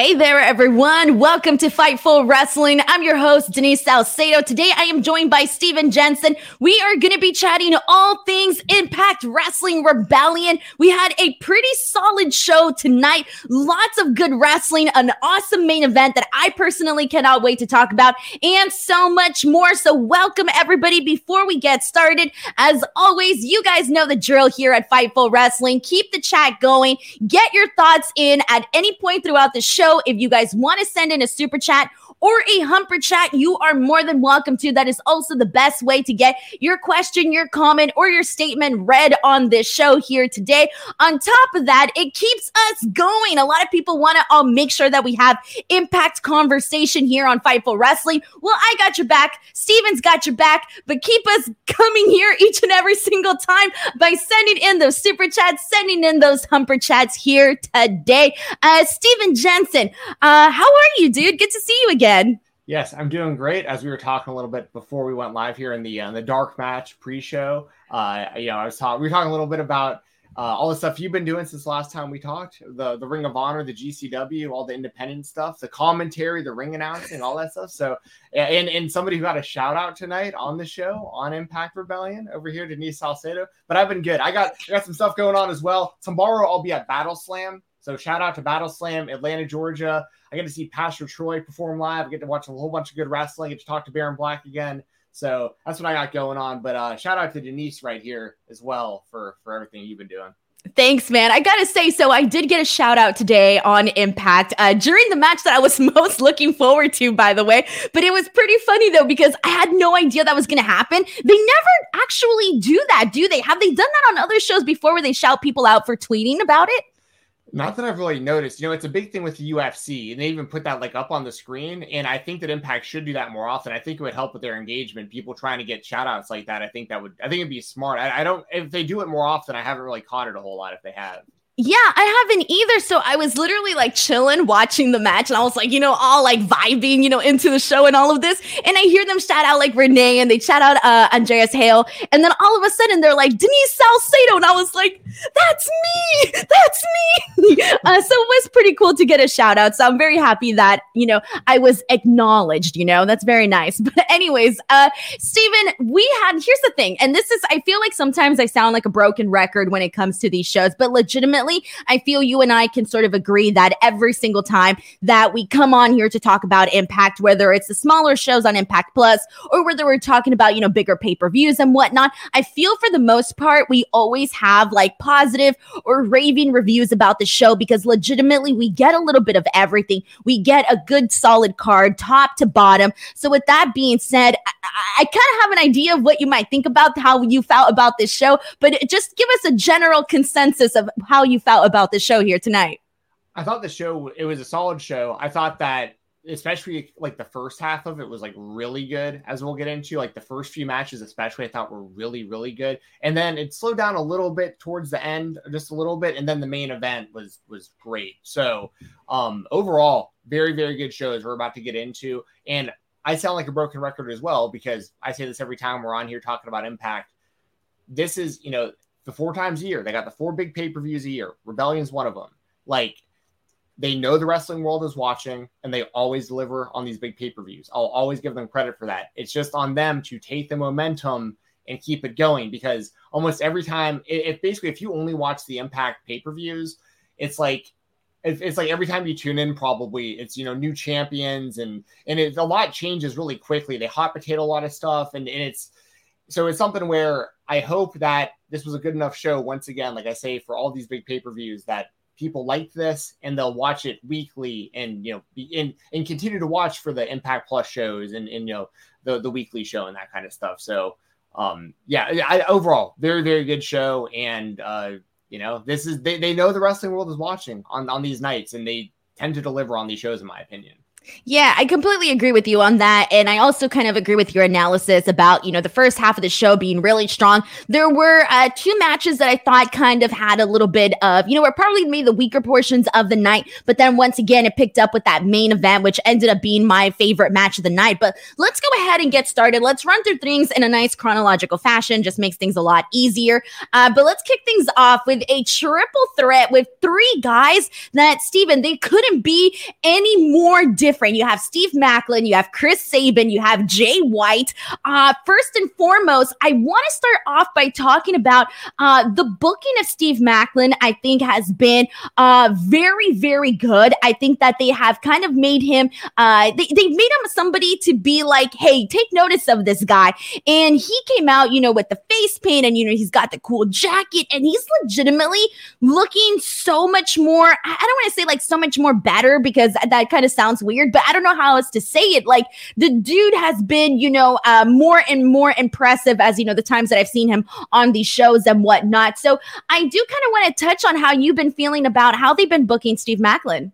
Hey there, everyone. Welcome to Fightful Wrestling. I'm your host, Denise Salcedo. Today, I am joined by Stephen Jensen. We are going to be chatting all things Impact Wrestling Rebellion. We had a pretty solid show tonight. Lots of good wrestling, an awesome main event that I personally cannot wait to talk about, and so much more. So, welcome, everybody. Before we get started, as always, you guys know the drill here at Fightful Wrestling. Keep the chat going. Get your thoughts in at any point throughout the show If you guys want to send in a super chat or a humper chat, you are more than welcome to. That is also the best way to get your question, your comment, or your statement read on this show here today. On top of that, it keeps us going. A lot of people want to all make sure that we have impact conversation here on Fightful Wrestling. Well, I got your back. Stephen's got your back, but keep us coming here each and every single time by sending in those super chats, sending in those humper chats here today. Uh, Stephen Jensen, uh, how are you, dude? Good to see you again Yes, I'm doing great. As we were talking a little bit before we went live here in the uh, the dark match pre-show, uh, you know, I was talking. We were talking a little bit about uh, all the stuff you've been doing since last time we talked. The the Ring of Honor, the GCW, all the independent stuff, the commentary, the ring announcing, all that stuff. So, and and somebody who got a shout out tonight on the show on Impact Rebellion over here, Denise Salcedo. But I've been good. I got I got some stuff going on as well. Tomorrow I'll be at Battle Slam. So shout out to Battle Slam, Atlanta, Georgia. I get to see Pastor Troy perform live. I get to watch a whole bunch of good wrestling. I get to talk to Baron Black again. So that's what I got going on. But uh, shout out to Denise right here as well for for everything you've been doing. Thanks, man. I gotta say, so I did get a shout out today on Impact uh, during the match that I was most looking forward to, by the way. But it was pretty funny though because I had no idea that was gonna happen. They never actually do that, do they? Have they done that on other shows before where they shout people out for tweeting about it? Not that I've really noticed. You know, it's a big thing with the UFC, and they even put that like up on the screen. And I think that Impact should do that more often. I think it would help with their engagement. People trying to get shout outs like that. I think that would. I think it'd be smart. I, I don't. If they do it more often, I haven't really caught it a whole lot. If they have. Yeah, I haven't either. So I was literally like chilling watching the match and I was like, you know, all like vibing, you know, into the show and all of this. And I hear them shout out like Renee and they shout out uh, Andreas Hale. And then all of a sudden they're like, Denise Salcedo. And I was like, that's me. That's me. uh, so it was pretty cool to get a shout out. So I'm very happy that, you know, I was acknowledged, you know, that's very nice. But, anyways, uh, Stephen, we had, here's the thing. And this is, I feel like sometimes I sound like a broken record when it comes to these shows, but legitimately, I feel you and I can sort of agree that every single time that we come on here to talk about Impact, whether it's the smaller shows on Impact Plus or whether we're talking about, you know, bigger pay per views and whatnot, I feel for the most part, we always have like positive or raving reviews about the show because legitimately we get a little bit of everything. We get a good solid card, top to bottom. So, with that being said, I, I kind of have an idea of what you might think about how you felt about this show, but just give us a general consensus of how you felt about the show here tonight. I thought the show it was a solid show. I thought that especially like the first half of it was like really good as we'll get into. Like the first few matches especially i thought were really really good. And then it slowed down a little bit towards the end just a little bit and then the main event was was great. So um overall very very good shows we're about to get into. And i sound like a broken record as well because i say this every time we're on here talking about impact. This is you know the four times a year. They got the four big pay per views a year. Rebellion's one of them. Like they know the wrestling world is watching and they always deliver on these big pay per views. I'll always give them credit for that. It's just on them to take the momentum and keep it going because almost every time, if basically if you only watch the Impact pay per views, it's like it's like every time you tune in, probably it's you know new champions and and it's a lot changes really quickly. They hot potato a lot of stuff and, and it's so it's something where I hope that this was a good enough show once again, like I say, for all these big pay per views that people like this and they'll watch it weekly and you know be and, and continue to watch for the Impact Plus shows and, and you know the the weekly show and that kind of stuff. So um yeah, I, overall very very good show and uh you know this is they, they know the wrestling world is watching on on these nights and they tend to deliver on these shows in my opinion. Yeah, I completely agree with you on that. And I also kind of agree with your analysis about, you know, the first half of the show being really strong. There were uh, two matches that I thought kind of had a little bit of, you know, were probably maybe the weaker portions of the night. But then once again, it picked up with that main event, which ended up being my favorite match of the night. But let's go ahead and get started. Let's run through things in a nice chronological fashion, just makes things a lot easier. Uh, but let's kick things off with a triple threat with three guys that, Stephen, they couldn't be any more different different. You have Steve Maclin, you have Chris Sabin, you have Jay White. Uh, first and foremost, I want to start off by talking about uh, the booking of Steve Maclin, I think has been uh, very, very good. I think that they have kind of made him, uh, they, they made him somebody to be like, hey, take notice of this guy. And he came out, you know, with the face paint and, you know, he's got the cool jacket and he's legitimately looking so much more, I don't want to say like so much more better because that kind of sounds weird weird, but I don't know how else to say it. Like the dude has been, you know, uh, more and more impressive as, you know, the times that I've seen him on these shows and whatnot. So I do kind of want to touch on how you've been feeling about how they've been booking Steve Maclin.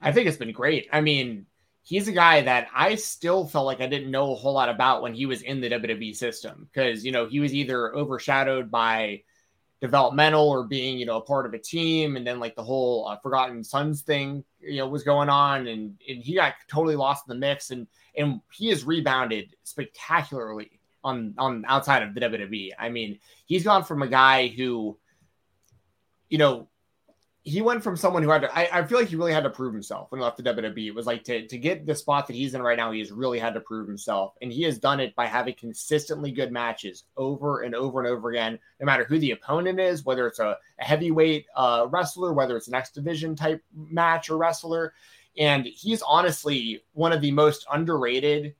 I think it's been great. I mean, he's a guy that I still felt like I didn't know a whole lot about when he was in the WWE system because, you know, he was either overshadowed by developmental or being you know a part of a team and then like the whole uh, forgotten sons thing you know was going on and, and he got totally lost in the mix and and he has rebounded spectacularly on on outside of the WWE. I mean, he's gone from a guy who you know he went from someone who had to, I, I, feel like he really had to prove himself when he left the WWE. It was like to, to get the spot that he's in right now, he has really had to prove himself. And he has done it by having consistently good matches over and over and over again, no matter who the opponent is, whether it's a, a heavyweight uh, wrestler, whether it's an X division type match or wrestler. And he's honestly one of the most underrated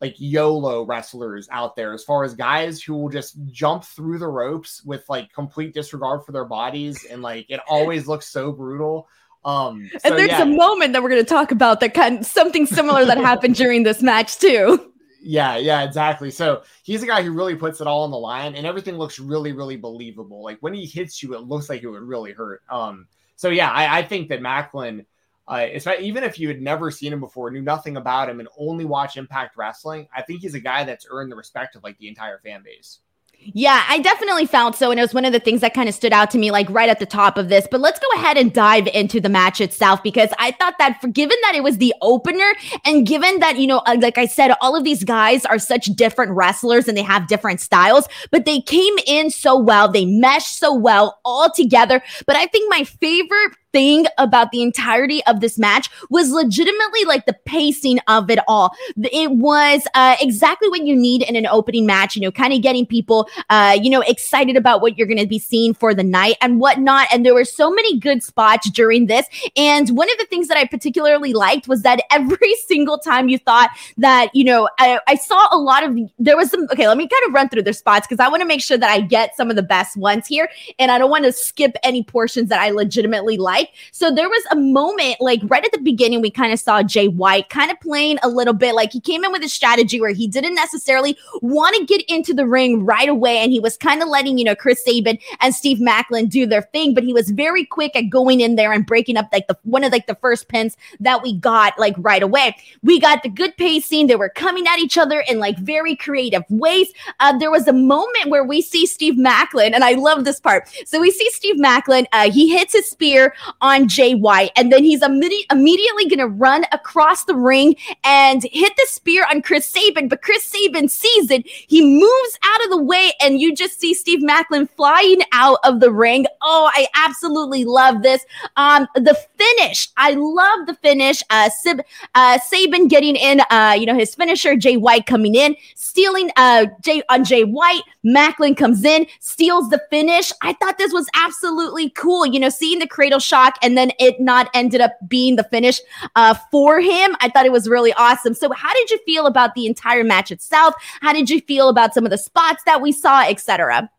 like YOLO wrestlers out there as far as guys who will just jump through the ropes with like complete disregard for their bodies and like it always looks so brutal. Um so, and there's yeah. a moment that we're going to talk about that kind of something similar that happened during this match too. Yeah, yeah, exactly. So he's a guy who really puts it all on the line and everything looks really, really believable. Like when he hits you, it looks like it would really hurt. Um so yeah, I, I think that Maclin uh, even if you had never seen him before, knew nothing about him, and only watch Impact Wrestling, I think he's a guy that's earned the respect of like the entire fan base. Yeah, I definitely felt so. And it was one of the things that kind of stood out to me, like right at the top of this. But let's go ahead and dive into the match itself because I thought that, for, given that it was the opener, and given that, you know, uh, like I said, all of these guys are such different wrestlers and they have different styles, but they came in so well. They meshed so well all together. But I think my favorite thing about the entirety of this match was legitimately like the pacing of it all. It was uh, exactly what you need in an opening match, you know, kind of getting people, uh, you know, excited about what you're going to be seeing for the night and whatnot. And there were so many good spots during this. And one of the things that I particularly liked was that every single time you thought that, you know, I, I saw a lot of, there was some, okay, let me kind of run through their spots because I want to make sure that I get some of the best ones here. And I don't want to skip any portions that I legitimately like So there was a moment, like right at the beginning, we kind of saw Jay White kind of playing a little bit like he came in with a strategy where he didn't necessarily want to get into the ring right away. And he was kind of letting, you know, Chris Sabin and Steve Maclin do their thing, but he was very quick at going in there and breaking up like the one of like the first pins that we got like right away. We got the good pacing. They were coming at each other in like very creative ways. Uh, there was a moment where we see Steve Maclin, and I love this part. So we see Steve Maclin. Uh, he hits his spear on Jay White. And then he's imme- immediately going to run across the ring and hit the spear on Chris Sabin. But Chris Sabin sees it. He moves out of the way, and you just see Steve Maclin flying out of the ring. Oh, I absolutely love this. Um, the finish. I love the finish. Uh, Sib- uh, Sabin getting in, uh, you know, his finisher, Jay White coming in, stealing uh, Jay on Jay White. Maclin comes in, steals the finish. I thought this was absolutely cool. You know, seeing the cradle shock and then it not ended up being the finish uh, for him. I thought it was really awesome. So, how did you feel about the entire match itself? How did you feel about some of the spots that we saw, etc.?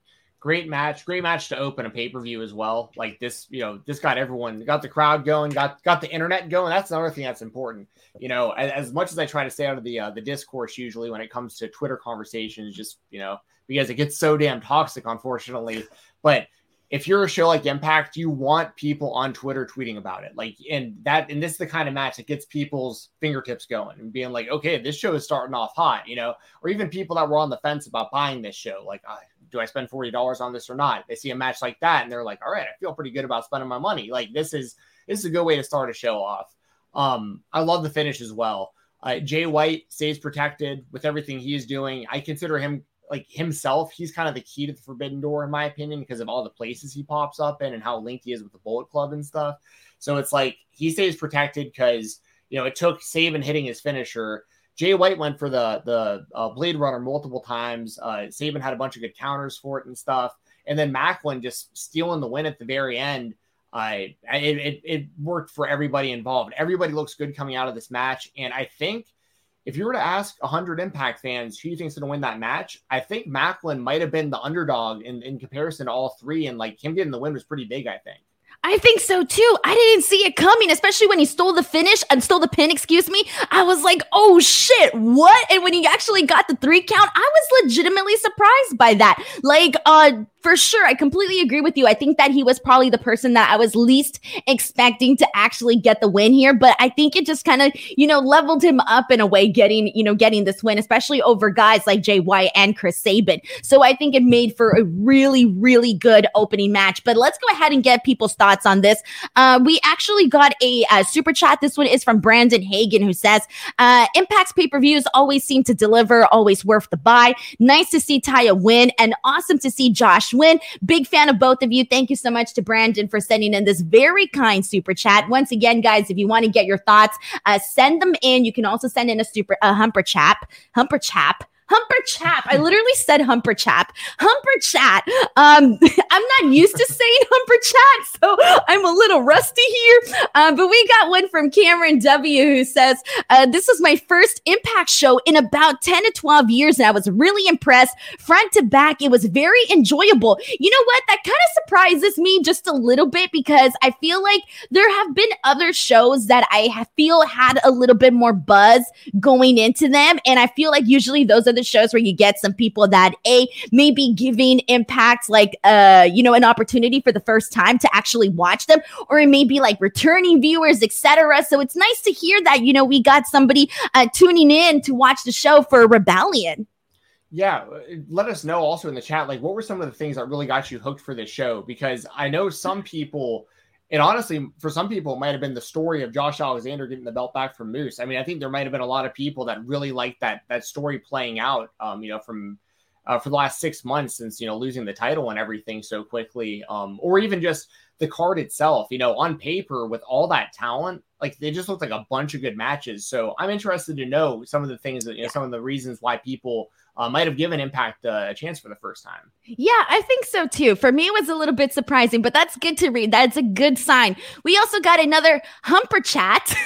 great match great match to open a pay-per-view as well like this you know this got everyone got the crowd going got got the internet going that's another thing that's important you know as, as much as i try to stay out of the uh, the discourse usually when it comes to twitter conversations just you know because it gets so damn toxic unfortunately but if you're a show like Impact, you want people on Twitter tweeting about it. Like, and that, and this is the kind of match that gets people's fingertips going and being like, okay, this show is starting off hot, you know, or even people that were on the fence about buying this show. Like, uh, do I spend $40 on this or not? They see a match like that and they're like, all right, I feel pretty good about spending my money. Like, this is, this is a good way to start a show off. Um, I love the finish as well. Uh, Jay White stays protected with everything he's doing. I consider him like himself, he's kind of the key to the Forbidden Door, in my opinion, because of all the places he pops up in and how linked he is with the Bullet Club and stuff. So it's like he stays protected because you know it took Sabin hitting his finisher. Jay White went for the the uh, Blade Runner multiple times. Uh, Sabin had a bunch of good counters for it and stuff, and then Maclin just stealing the win at the very end. I uh, it, it, it worked for everybody involved. Everybody looks good coming out of this match, and I think if you were to ask 100 Impact fans who you think's going to win that match, I think Maclin might have been the underdog in, in comparison to all three. And like him getting the win was pretty big, I think. I think so too. I didn't see it coming, especially when he stole the finish and stole the pin, excuse me. I was like, oh shit, what? And when he actually got the three count, I was legitimately surprised by that. Like, uh, for sure, I completely agree with you. I think that he was probably the person that I was least expecting to actually get the win here, but I think it just kind of, you know, leveled him up in a way, getting, you know, getting this win, especially over guys like Jay White and Chris Sabin. So I think it made for a really, really good opening match. But let's go ahead and get people's thoughts on this. Uh, we actually got a, a, super chat. This one is from Brandon Hagen, who says, uh, Impact's pay per views always seem to deliver, always worth the buy. Nice to see Taya win, and awesome to see Josh win. Big fan of both of you. Thank you so much to Brandon for sending in this very kind super chat. Once again, guys, if you want to get your thoughts, uh, send them in. You can also send in a super a humper chap, humper chap Humper Chap. I literally said Humper Chap. Humper Chat. Um, I'm not used to saying Humper Chat, so I'm a little rusty here. Uh, but we got one from Cameron W who says, uh, This was my first Impact show in about 10 to 12 years, and I was really impressed. Front to back, it was very enjoyable. You know what? That kind of surprises me just a little bit because I feel like there have been other shows that I feel had a little bit more buzz going into them. And I feel like usually those are the shows where you get some people that a maybe giving impact like uh you know an opportunity for the first time to actually watch them or it may be like returning viewers etc so it's nice to hear that you know we got somebody uh, tuning in to watch the show for rebellion yeah, let us know also in the chat, like what were some of the things that really got you hooked for this show? Because I know some people and honestly, for some people, it might have been the story of Josh Alexander getting the belt back from Moose. I mean, I think there might have been a lot of people that really liked that that story playing out. Um, you know, from uh, for the last six months since you know losing the title and everything so quickly, um, or even just the card itself. You know, on paper with all that talent, like they just looked like a bunch of good matches. So I'm interested to know some of the things that you know, some of the reasons why people uh, might have given Impact uh, a chance for the first time. Yeah, I think so too. For me, it was a little bit surprising, but that's good to read. That's a good sign. We also got another Humper chat.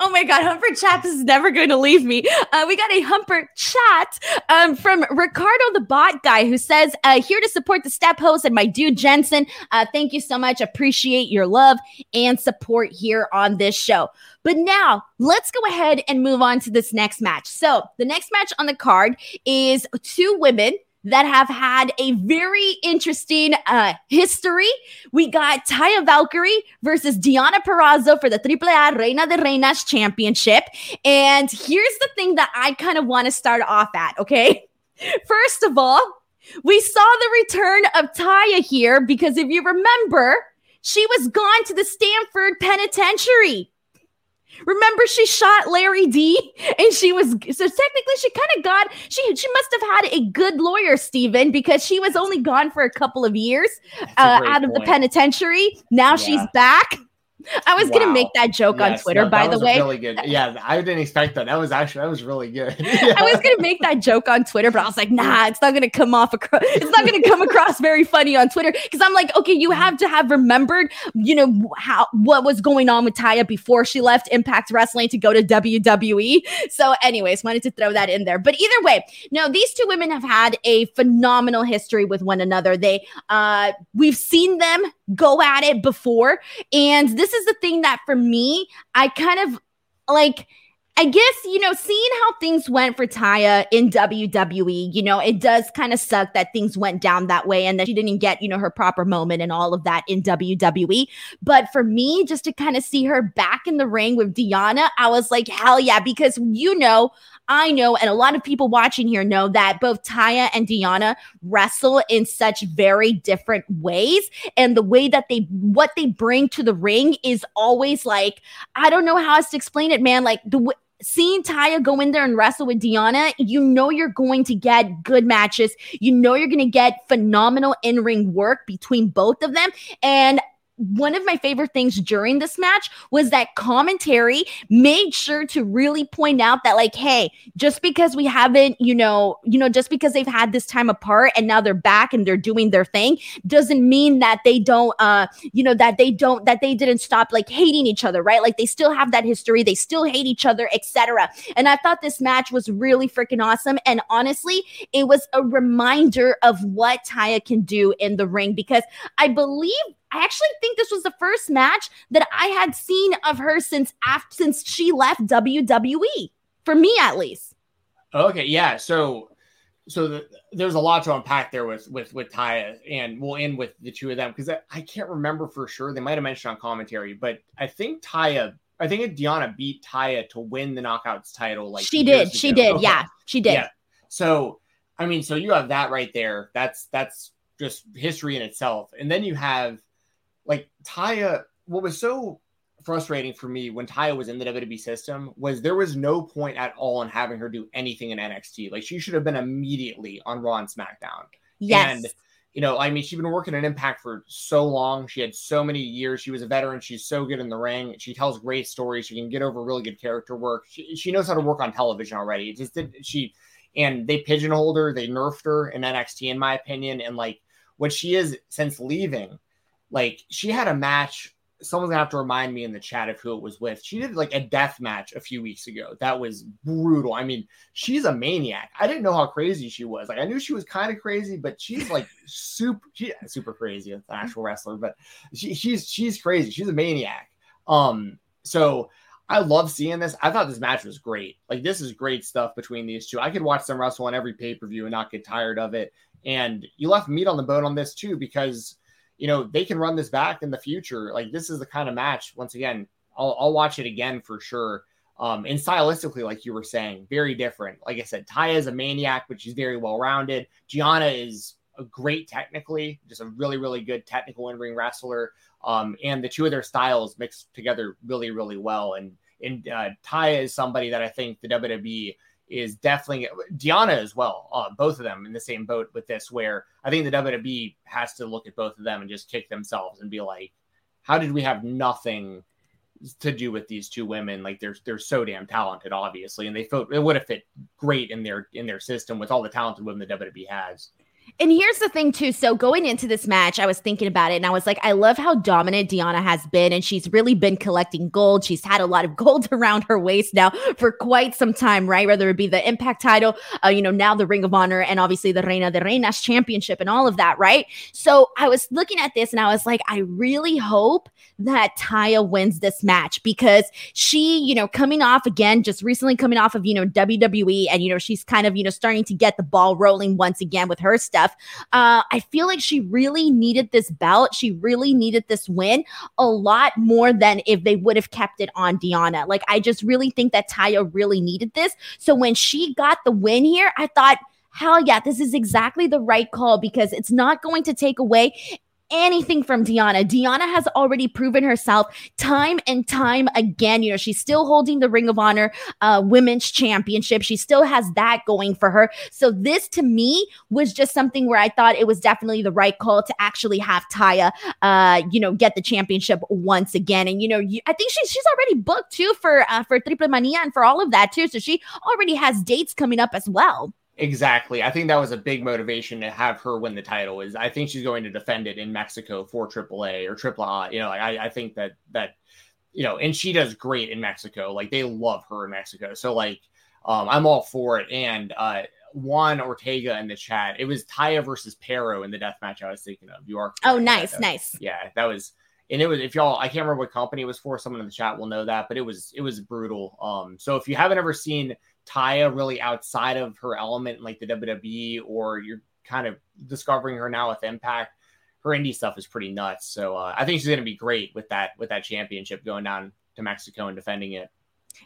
Oh my God, Humper Chat is never going to leave me. Uh, we got a Humper Chat um, from Ricardo the Bot Guy who says, uh, Here to support the step host and my dude Jensen. Uh, thank you so much. Appreciate your love and support here on this show. But now let's go ahead and move on to this next match. So, the next match on the card is two women that have had a very interesting uh, history. We got Taya Valkyrie versus Deonna Purrazzo for the AAA Reina de Reinas Championship. And here's the thing that I kind of want to start off at, okay? First of all, we saw the return of Taya here because if you remember, she was gone to the Stanford Penitentiary. Remember, she shot Larry D, and she was so technically she kind of got she she must have had a good lawyer, Stephen, because she was only gone for a couple of years uh, out of the penitentiary. Now yeah. she's back. I was wow. gonna make that joke yes, on Twitter, no, by the way. Really good. Yeah, I didn't expect that. That was actually that was really good. yeah. I was gonna make that joke on Twitter, but I was like, nah, it's not gonna come off across. It's not gonna come across very funny on Twitter because I'm like, okay, you have to have remembered, you know, how what was going on with Taya before she left Impact Wrestling to go to WWE. So, anyways, wanted to throw that in there. But either way, no, these two women have had a phenomenal history with one another. They, uh, we've seen them go at it before, and this is the thing that for me, I kind of like I guess, you know, seeing how things went for Taya in WWE, you know, it does kind of suck that things went down that way and that she didn't get, you know, her proper moment and all of that in WWE. But for me, just to kind of see her back in the ring with Deonna, I was like, hell yeah, because, you know, I know, and a lot of people watching here know that both Taya and Deonna wrestle in such very different ways. And the way that they, what they bring to the ring is always like, I don't know how else to explain it, man. Like the seeing Taya go in there and wrestle with Deonna, you know you're going to get good matches. You know you're going to get phenomenal in ring work between both of them. And one of my favorite things during this match was that commentary made sure to really point out that like hey just because we haven't you know you know just because they've had this time apart and now they're back and they're doing their thing doesn't mean that they don't uh you know that they don't that they didn't stop like hating each other right? Like they still have that history. They still hate each other etc and i thought this match was really freaking awesome. And honestly it was a reminder of what Taya can do in the ring because i believe I actually think this was the first match that I had seen of her since after since she left WWE. For me, at least. Okay, yeah. So, so the, there's a lot to unpack there with with with Taya, and we'll end with the two of them because I, I, can't remember for sure. They might have mentioned on commentary, but I think Taya, I think Deonna beat Taya to win the Knockouts title. Like she did, she did, okay. yeah, she did. Yeah. So, I mean, so you have that right there. That's that's just history in itself, and then you have like Taya, what was so frustrating for me when Taya was in the WWE system was there was no point at all in having her do anything in NXT. Like she should have been immediately on Raw and SmackDown. Yes. And you know, I mean, she's been working in Impact for so long. She had so many years. She was a veteran. She's so good in the ring. She tells great stories. She can get over really good character work. She, she knows how to work on television already. It just did she and they pigeonholed her. They nerfed her in NXT, in my opinion. And like what she is since leaving like she had a match. Someone's gonna have to remind me in the chat of who it was with. She did like a death match a few weeks ago. That was brutal. I mean, she's a maniac. I didn't know how crazy she was. Like I knew she was kind of crazy, but she's like super, she, super crazy. An actual wrestler, but she, she's she's crazy. She's a maniac. Um, so I love seeing this. I thought this match was great. Like this is great stuff between these two. I could watch them wrestle on every pay per view and not get tired of it. And you left meat on the bone on this too because you know, they can run this back in the future. Like this is the kind of match. Once again, I'll, I'll watch it again for sure. Um, and stylistically, like you were saying, very different. Like I said, Taya is a maniac, but she's very well rounded. Deonna is a great technically, just a really, really good technical in ring wrestler. Um, and the two of their styles mixed together really, really well. And and uh, Taya is somebody that I think the WWE is definitely Deonna as well. Uh, both of them in the same boat with this, where I think the WWE has to look at both of them and just kick themselves and be like, how did we have nothing to do with these two women? Like they're they're so damn talented, obviously, and they felt it would have fit great in their in their system with all the talented women the WWE has. And here's the thing, too. So going into this match, I was thinking about it and I was like, I love how dominant Deonna has been. And she's really been collecting gold. She's had a lot of gold around her waist now for quite some time, right? Whether it be the Impact title, uh, you know, now the Ring of Honor, and obviously the Reina de Reinas championship and all of that, right? So I was looking at this and I was like, I really hope that Taya wins this match because she, you know, coming off again, just recently coming off of, you know, WWE and, you know, she's kind of, you know, starting to get the ball rolling once again with her stuff. Uh, I feel like she really needed this belt. She really needed this win a lot more than if they would have kept it on Deonna. Like, I just really think that Taya really needed this. So when she got the win here, I thought, hell yeah, this is exactly the right call because it's not going to take away anything from Deonna. Deonna has already proven herself time and time again. You know, she's still holding the Ring of Honor uh, Women's Championship. She still has that going for her. So this to me was just something where I thought it was definitely the right call to actually have Taya, uh, you know, get the championship once again. And you know, you, I think she's she's already booked too for uh, for Triple Mania and for all of that too. So she already has dates coming up as well. Exactly. I think that was a big motivation to have her win the title. Is I think she's going to defend it in Mexico for AAA or AAA. You know, like I, I think that that you know, and she does great in Mexico. Like they love her in Mexico. So like, um, I'm all for it. And uh, Juan Ortega in the chat. It was Taya versus Pero in the death match I was thinking of. You are. Oh, nice, nice. Yeah, that was and it was if y'all I can't remember what company it was for. Someone in the chat will know that, but it was it was brutal. Um, so if you haven't ever seen Taya really outside of her element, like the WWE, or you're kind of discovering her now with Impact, her indie stuff is pretty nuts. So uh, I think she's going to be great with that with that championship going down to Mexico and defending it.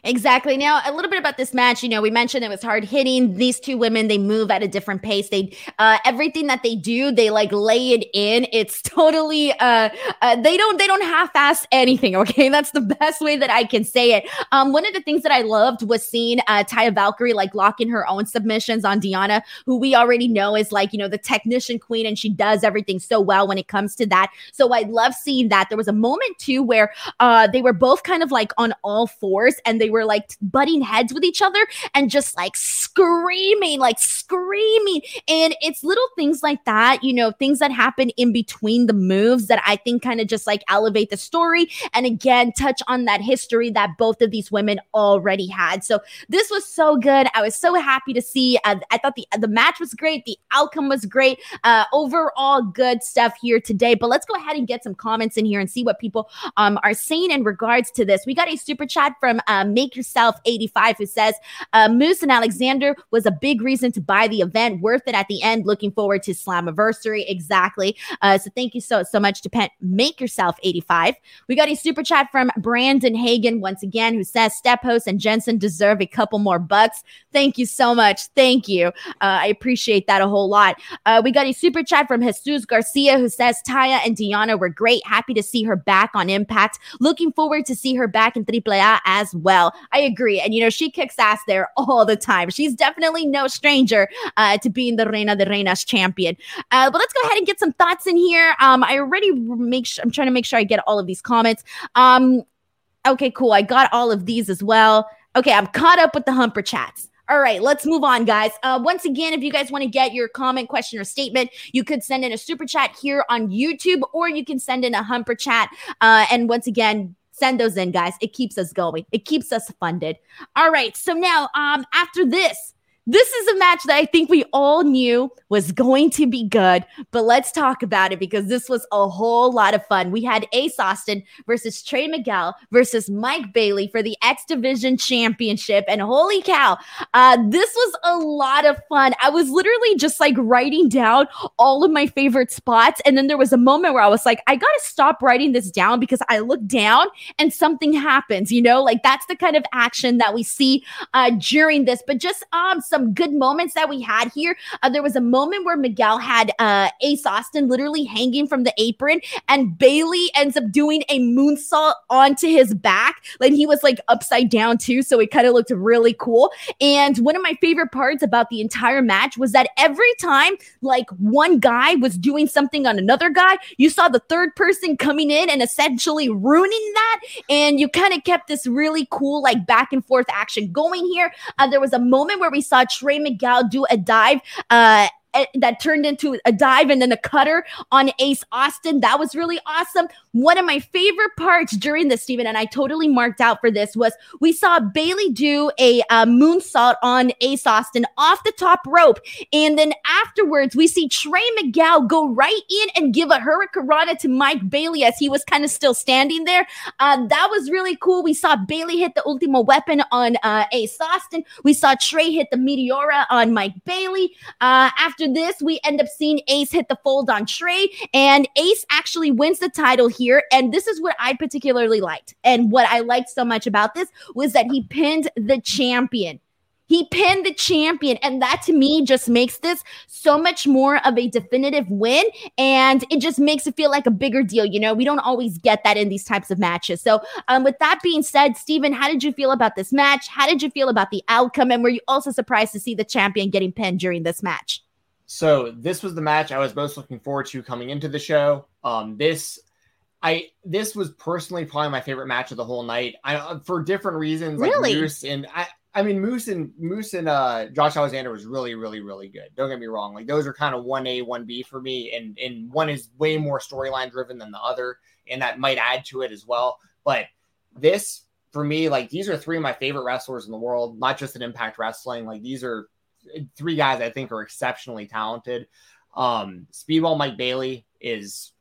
Exactly. Now, a little bit about this match. You know, we mentioned it was hard hitting. These two women, they move at a different pace. They, uh, everything that they do, they like lay it in. It's totally, uh, uh they don't, they don't half-ass anything. Okay, that's the best way that I can say it. Um, one of the things that I loved was seeing uh, Taya Valkyrie like locking her own submissions on Deonna, who we already know is like you know the technician queen, and she does everything so well when it comes to that. So I love seeing that. There was a moment too where uh, they were both kind of like on all fours and they they were like butting heads with each other and just like screaming, like screaming. And it's little things like that, you know, things that happen in between the moves that I think kind of just like elevate the story and again touch on that history that both of these women already had. So this was so good. I was so happy to see. Uh, I thought the the match was great. The outcome was great. Uh, overall, good stuff here today. But let's go ahead and get some comments in here and see what people um, are saying in regards to this. We got a super chat from um, Make Yourself 85, who says, uh, Moose and Alexander was a big reason to buy the event. Worth it at the end. Looking forward to Slammiversary. Exactly. Uh, so thank you so, so much to Pen- Make Yourself 85. We got a super chat from Brandon Hagen once again, who says, Step Host and Jensen deserve a couple more bucks. Thank you so much. Thank you. Uh, I appreciate that a whole lot. Uh, we got a super chat from Jesus Garcia, who says, Taya and Deonna were great. Happy to see her back on Impact. Looking forward to see her back in AAA as well well. I agree. And, you know, she kicks ass there all the time. She's definitely no stranger uh, to being the Reina de Reinas champion. Uh, but let's go ahead and get some thoughts in here. Um, I already make sure, I'm trying to make sure I get all of these comments. Um, okay, cool. I got all of these as well. Okay, I'm caught up with the Humper chats. All right, let's move on, guys. Uh, once again, if you guys want to get your comment, question, or statement, you could send in a super chat here on YouTube, or you can send in a Humper chat. Uh, and once again, Send those in, guys. It keeps us going. It keeps us funded. All right. So now, um, after this, this is a match that I think we all knew was going to be good, but let's talk about it because this was a whole lot of fun. We had Ace Austin versus Trey Miguel versus Mike Bailey for the X Division Championship. And holy cow, uh, this was a lot of fun. I was literally just like writing down all of my favorite spots. And then there was a moment where I was like, I got to stop writing this down because I look down and something happens, you know, like that's the kind of action that we see uh, during this. But just um, some some good moments that we had here. Uh, there was a moment where Miguel had uh, Ace Austin literally hanging from the apron, and Bailey ends up doing a moonsault onto his back. Like he was like upside down too, so it kind of looked really cool. And one of my favorite parts about the entire match was that every time like one guy was doing something on another guy, you saw the third person coming in and essentially ruining that. And you kind of kept this really cool like back and forth action going here. Uh, there was a moment where we saw Trey Miguel do a dive uh, that turned into a dive and then a cutter on Ace Austin. That was really awesome. One of my favorite parts during this, Stephen, and I totally marked out for this, was we saw Bailey do a uh, moonsault on Ace Austin off the top rope. And then afterwards, we see Trey Miguel go right in and give a hurricanrana to Mike Bailey as he was kind of still standing there. Uh, that was really cool. We saw Bailey hit the ultimo weapon on uh, Ace Austin. We saw Trey hit the Meteora on Mike Bailey. Uh, after this, we end up seeing Ace hit the fold on Trey, and Ace actually wins the title here. And this is what I particularly liked. And what I liked so much about this was that he pinned the champion. He pinned the champion. And that to me just makes this so much more of a definitive win. And it just makes it feel like a bigger deal. You know, we don't always get that in these types of matches. So, um, with that being said, Stephen, how did you feel about this match? How did you feel about the outcome? And were you also surprised to see the champion getting pinned during this match? So this was the match I was most looking forward to coming into the show. Um, this I this was personally probably my favorite match of the whole night. I uh, for different reasons. Like really? Moose and I I mean Moose and Moose and uh Josh Alexander was really, really, really good. Don't get me wrong. Like those are kind of one A, one B for me, and and one is way more storyline driven than the other, and that might add to it as well. But this for me, like these are three of my favorite wrestlers in the world, not just in Impact Wrestling. Like these are three guys I think are exceptionally talented. Um, Speedball Mike Bailey is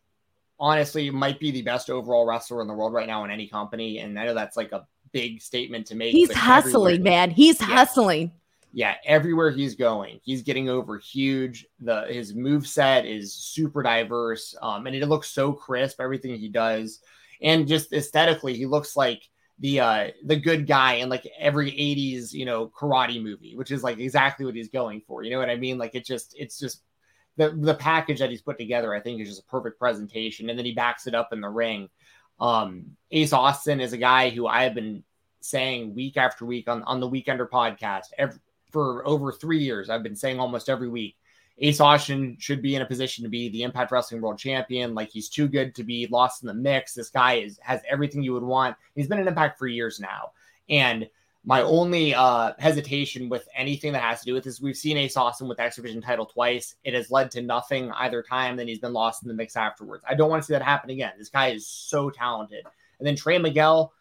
honestly might be the best overall wrestler in the world right now in any company. And I know that's like a big statement to make. He's hustling, man. He's yeah. hustling. Yeah, everywhere he's going, he's getting over huge. The his move set is super diverse, um, and it looks so crisp. Everything he does, and just aesthetically, he looks like the uh the good guy in like every 80s you know karate movie which is like exactly what he's going for you know what i mean? Like it just it's just the the package that he's put together i think is just a perfect presentation and then he backs it up in the ring. Um ace austin is a guy who i have been saying week after week on on the weekender podcast every, for over three years i've been saying almost every week Ace Austin should be in a position to be the Impact Wrestling World Champion. Like he's too good to be lost in the mix. This guy is has everything you would want. He's been in Impact for years now, and my only uh, hesitation with anything that has to do with this, we've seen Ace Austin with the X Division title twice. It has led to nothing either time. Then he's been lost in the mix afterwards. I don't want to see that happen again. This guy is so talented. And then Trey Miguel,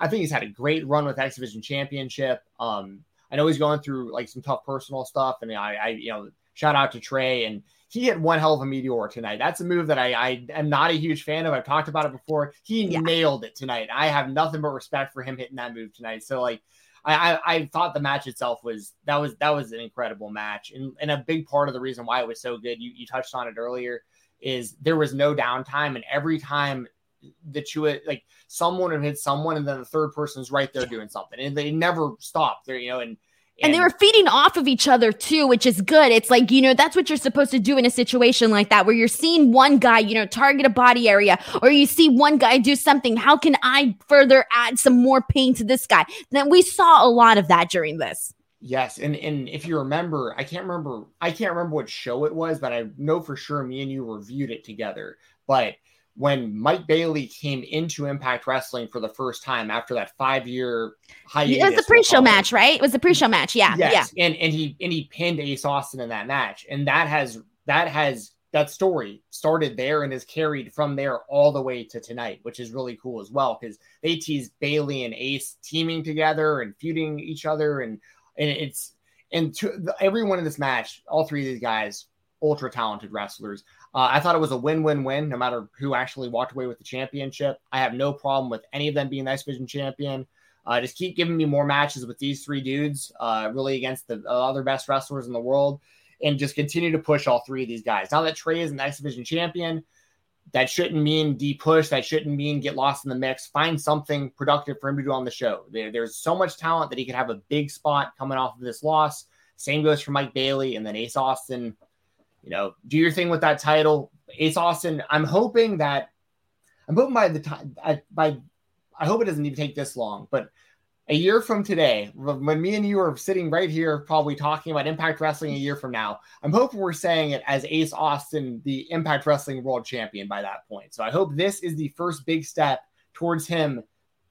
I think he's had a great run with X Division Championship. Um, I know he's going through like some tough personal stuff, and I, I you know Shout out to Trey. And he hit one hell of a meteor tonight. That's a move that I, I am not a huge fan of. I've talked about it before. He yeah. nailed it tonight. I have nothing but respect for him hitting that move tonight. So like I, I, I thought the match itself was that was that was an incredible match. And, and a big part of the reason why it was so good, you, you touched on it earlier, is there was no downtime. And every time that you like someone would hit someone and then the third person's right there doing something. And they never stopped there, you know, and and, they were feeding off of each other too, which is good. It's like, you know, that's what you're supposed to do in a situation like that, where you're seeing one guy, you know, target a body area, or you see one guy do something. How can I further add some more pain to this guy? Then we saw a lot of that during this. Yes, and and if you remember, I can't remember, I can't remember what show it was, but I know for sure me and you reviewed it together. But when Mike Bailey came into Impact Wrestling for the first time after that five year hiatus. It was the pre-show match, right? It was the pre-show match. Yeah. Yes. Yeah. And and he and he pinned Ace Austin in that match. And that has that has that story started there and is carried from there all the way to tonight, which is really cool as well because they tease Bailey and Ace teaming together and feuding each other, and and it's and to, everyone in this match, all three of these guys, ultra talented wrestlers. Uh, I thought it was a win-win-win, no matter who actually walked away with the championship. I have no problem with any of them being the X Division champion. Uh, just keep giving me more matches with these three dudes, uh, really against the other best wrestlers in the world, and just continue to push all three of these guys. Now that Trey is an X Division champion, that shouldn't mean de-push. That shouldn't mean get lost in the mix. Find something productive for him to do on the show. There, there's so much talent that he could have a big spot coming off of this loss. Same goes for Mike Bailey and then Ace Austin you know, do your thing with that title. Ace Austin, I'm hoping that I'm hoping by the time I, by I hope it doesn't even take this long, but a year from today, when me and you are sitting right here, probably talking about Impact Wrestling a year from now, I'm hoping we're saying it as Ace Austin, the Impact Wrestling World Champion by that point. So I hope this is the first big step towards him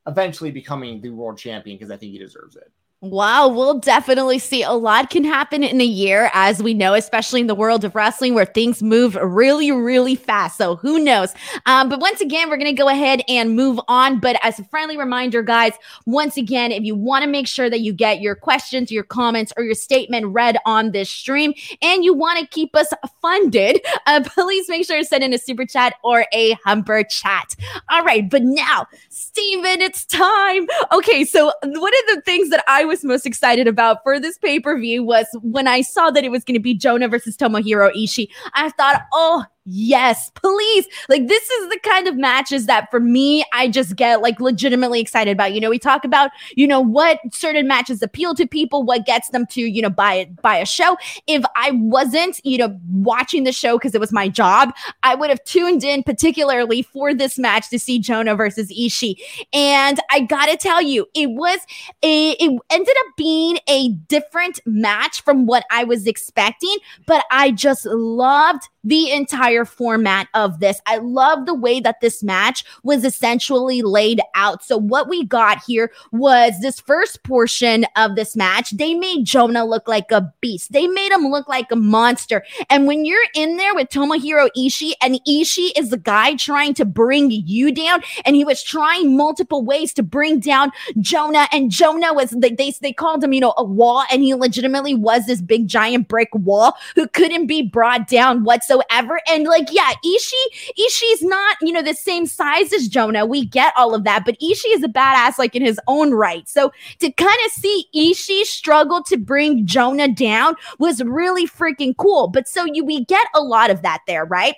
eventually becoming the world champion because I think he deserves it. Wow, we'll definitely see a lot can happen in a year, as we know, especially in the world of wrestling where things move really, really fast. So who knows? Um, but once again, we're going to go ahead and move on. But as a friendly reminder, guys, once again, if you want to make sure that you get your questions, your comments, or your statement read on this stream, and you want to keep us funded, uh, please make sure to send in a super chat or a humper chat. All right, but now, Stephen, it's time. Okay, so one of the things that I was most excited about for this pay per view was when I saw that it was going to be Jonah versus Tomohiro Ishii. I thought, oh, Yes, please. Like this is the kind of matches that for me I just get like legitimately excited about. You know, we talk about, you know, what certain matches appeal to people, what gets them to, you know, buy it buy a show. If I wasn't, you know, watching the show because it was my job, I would have tuned in particularly for this match to see Jonah versus Ishii. And I got to tell you, it was a it ended up being a different match from what I was expecting, but I just loved the entire format of this. I love the way that this match was essentially laid out. So, what we got here was this first portion of this match. They made Jonah look like a beast, they made him look like a monster. And when you're in there with Tomohiro Ishii, and Ishii is the guy trying to bring you down, and he was trying multiple ways to bring down Jonah, and Jonah was they, they, they called him, you know, a wall, and he legitimately was this big giant brick wall who couldn't be brought down whatsoever whatsoever. And like, yeah, Ishii, Ishii's not, you know, the same size as Jonah. We get all of that, but Ishii is a badass, like in his own right. So to kind of see Ishii struggle to bring Jonah down was really freaking cool. But so you we get a lot of that there, right?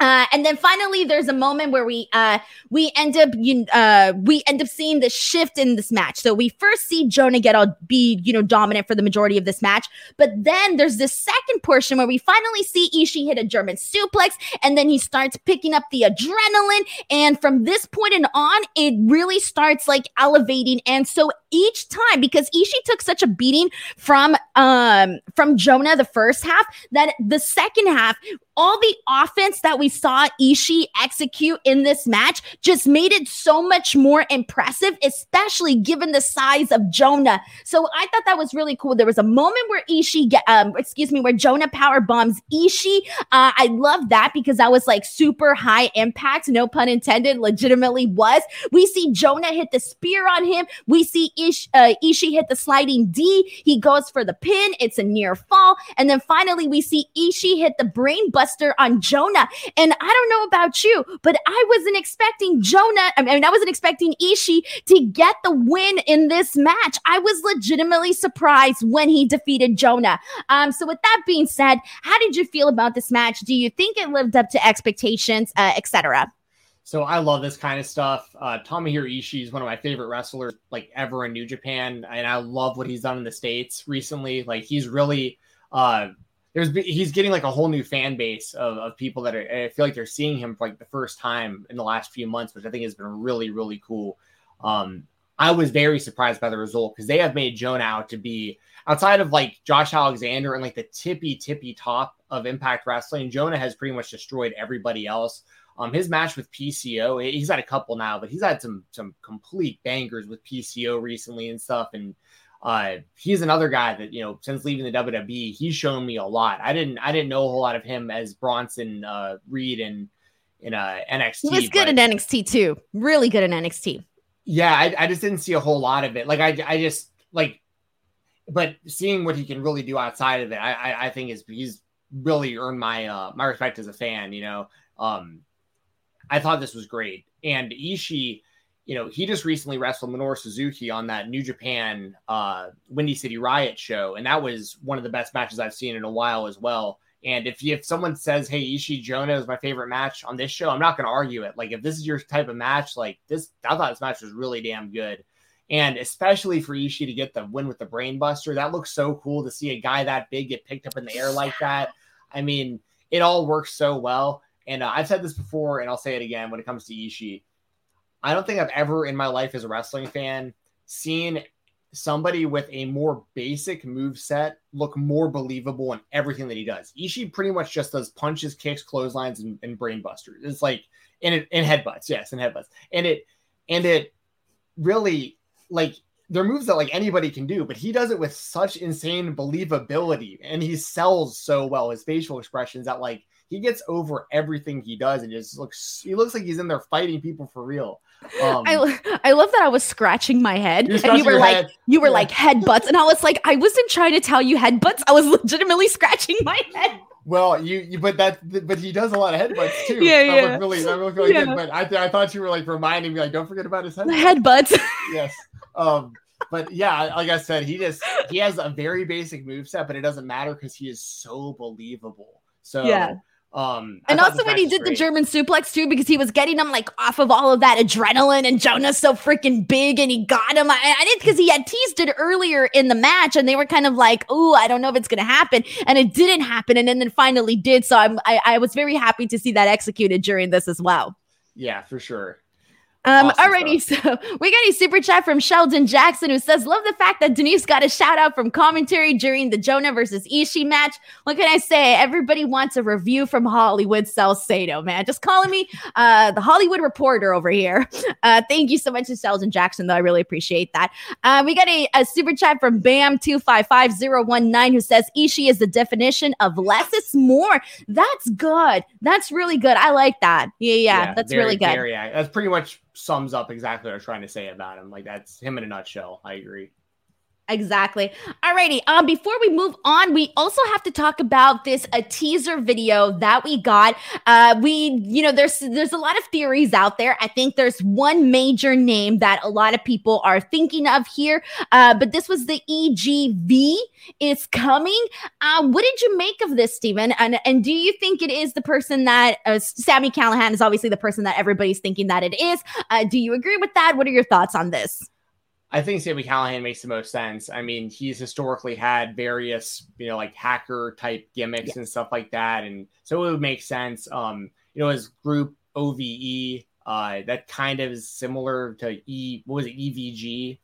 Uh, and then finally, there's a moment where we uh, we end up you, uh, we end up seeing the shift in this match. So we first see Jonah get all be you know dominant for the majority of this match, but then there's this second portion where we finally see Ishii hit a German suplex, and then he starts picking up the adrenaline. And from this point and on, it really starts like elevating. And so each time, because Ishii took such a beating from um from Jonah the first half, that the second half all the offense that we saw Ishii execute in this match just made it so much more impressive, especially given the size of Jonah. So I thought that was really cool. There was a moment where Ishii, um, excuse me, where Jonah power bombs Ishii. Uh, I love that because that was like super high impact, no pun intended, legitimately was. We see Jonah hit the spear on him. We see Ish, uh, Ishii hit the sliding D. He goes for the pin. It's a near fall. And then finally, we see Ishii hit the brain on Jonah. And I don't know about you, but I wasn't expecting Jonah. I mean, I wasn't expecting Ishii to get the win in this match. I was legitimately surprised when he defeated Jonah. Um, so with that being said, how did you feel about this match? Do you think it lived up to expectations, uh, etc.? So I love this kind of stuff. Uh, Tomohiro Ishii is one of my favorite wrestlers, like ever in New Japan, and I love what he's done in the states recently. Like he's really uh, there's he's getting like a whole new fan base of, of people that are I feel like they're seeing him for like the first time in the last few months, which I think has been really really cool. Um, I was very surprised by the result because they have made Jonah out to be outside of like Josh Alexander and like the tippy tippy top of Impact Wrestling. Jonah has pretty much destroyed everybody else. Um, his match with PCO, he's had a couple now, but he's had some some complete bangers with PCO recently and stuff. And uh, he's another guy that you know since leaving the WWE, he's shown me a lot. I didn't I didn't know a whole lot of him as Bronson uh, Reed in in uh, NXT. He was good in NXT too, really good in NXT. Yeah, I, I just didn't see a whole lot of it. Like I I just like, but seeing what he can really do outside of it, I I, I think is he's really earned my uh my respect as a fan. You know, um, I thought this was great, and Ishii you know, he just recently wrestled Minoru Suzuki on that New Japan uh, Windy City Riot show, and that was one of the best matches I've seen in a while as well. And if if someone says, "Hey, Ishii Jonah is my favorite match on this show," I'm not going to argue it. Like if this is your type of match, like this, I thought this match was really damn good. And especially for Ishii to get the win with the brainbuster, that looks so cool to see a guy that big get picked up in the air like that. I mean, it all works so well. And uh, I've said this before, and I'll say it again when it comes to Ishii I don't think I've ever in my life as a wrestling fan seen somebody with a more basic move set look more believable in everything that he does. Ishii pretty much just does punches, kicks, clotheslines, and, and brainbusters. It's like in it in headbutts, yes, and headbutts, and it and it really like they're moves that like anybody can do, but he does it with such insane believability, and he sells so well his facial expressions that like he gets over everything he does and just looks he looks like he's in there fighting people for real. Um, I I love that I was scratching my head and you were like head. you were yeah. like headbutts and I was like I wasn't trying to tell you head butts I was legitimately scratching my head. Well, you, you but that but he does a lot of head butts too. Yeah, that yeah. really that looked really yeah. good. But I I thought you were like reminding me like don't forget about his head butts. yes. Um but yeah, like I said, he just he has a very basic move set, but it doesn't matter because he is so believable. So yeah. Um, and also when he did great. the German suplex too, because he was getting him like off of all of that adrenaline, and Jonah's so freaking big, and he got him. I, I did because he had teased it earlier in the match, and they were kind of like, "Oh, I don't know if it's gonna happen," and it didn't happen, and then, then finally did. So I'm I, I was very happy to see that executed during this as well. Yeah, for sure. Um, awesome alrighty, stuff. so we got a super chat from Sheldon Jackson who says, Love the fact that Denise got a shout out from commentary during the Jonah versus Ishii match. What can I say? Everybody wants a review from Hollywood Salcedo, man. Just calling me uh, the Hollywood reporter over here. Uh, thank you so much to Sheldon Jackson, though. I really appreciate that. Uh, we got a, a super chat from Bam255019 who says, Ishii is the definition of less is more. That's good. That's really good. I like that. Yeah, yeah, yeah that's very, really good. Very, that's pretty much sums up exactly what I was trying to say about him. Like that's him in a nutshell. I agree. Exactly. Alrighty. Um, before we move on, we also have to talk about this a teaser video that we got. Uh, we, you know, there's there's a lot of theories out there. I think there's one major name that a lot of people are thinking of here. Uh, but this was the EGV is coming. Uh, what did you make of this, Stephen? And and do you think it is the person that uh, Sami Callihan is obviously the person that everybody's thinking that it is? Uh, do you agree with that? What are your thoughts on this? I think Sami Callihan makes the most sense. I mean, he's historically had various, you know, like hacker type gimmicks yeah. and stuff like that, and so it would make sense. Um, you know, his group OVE, uh, that kind of is similar to E. What was it? EVG,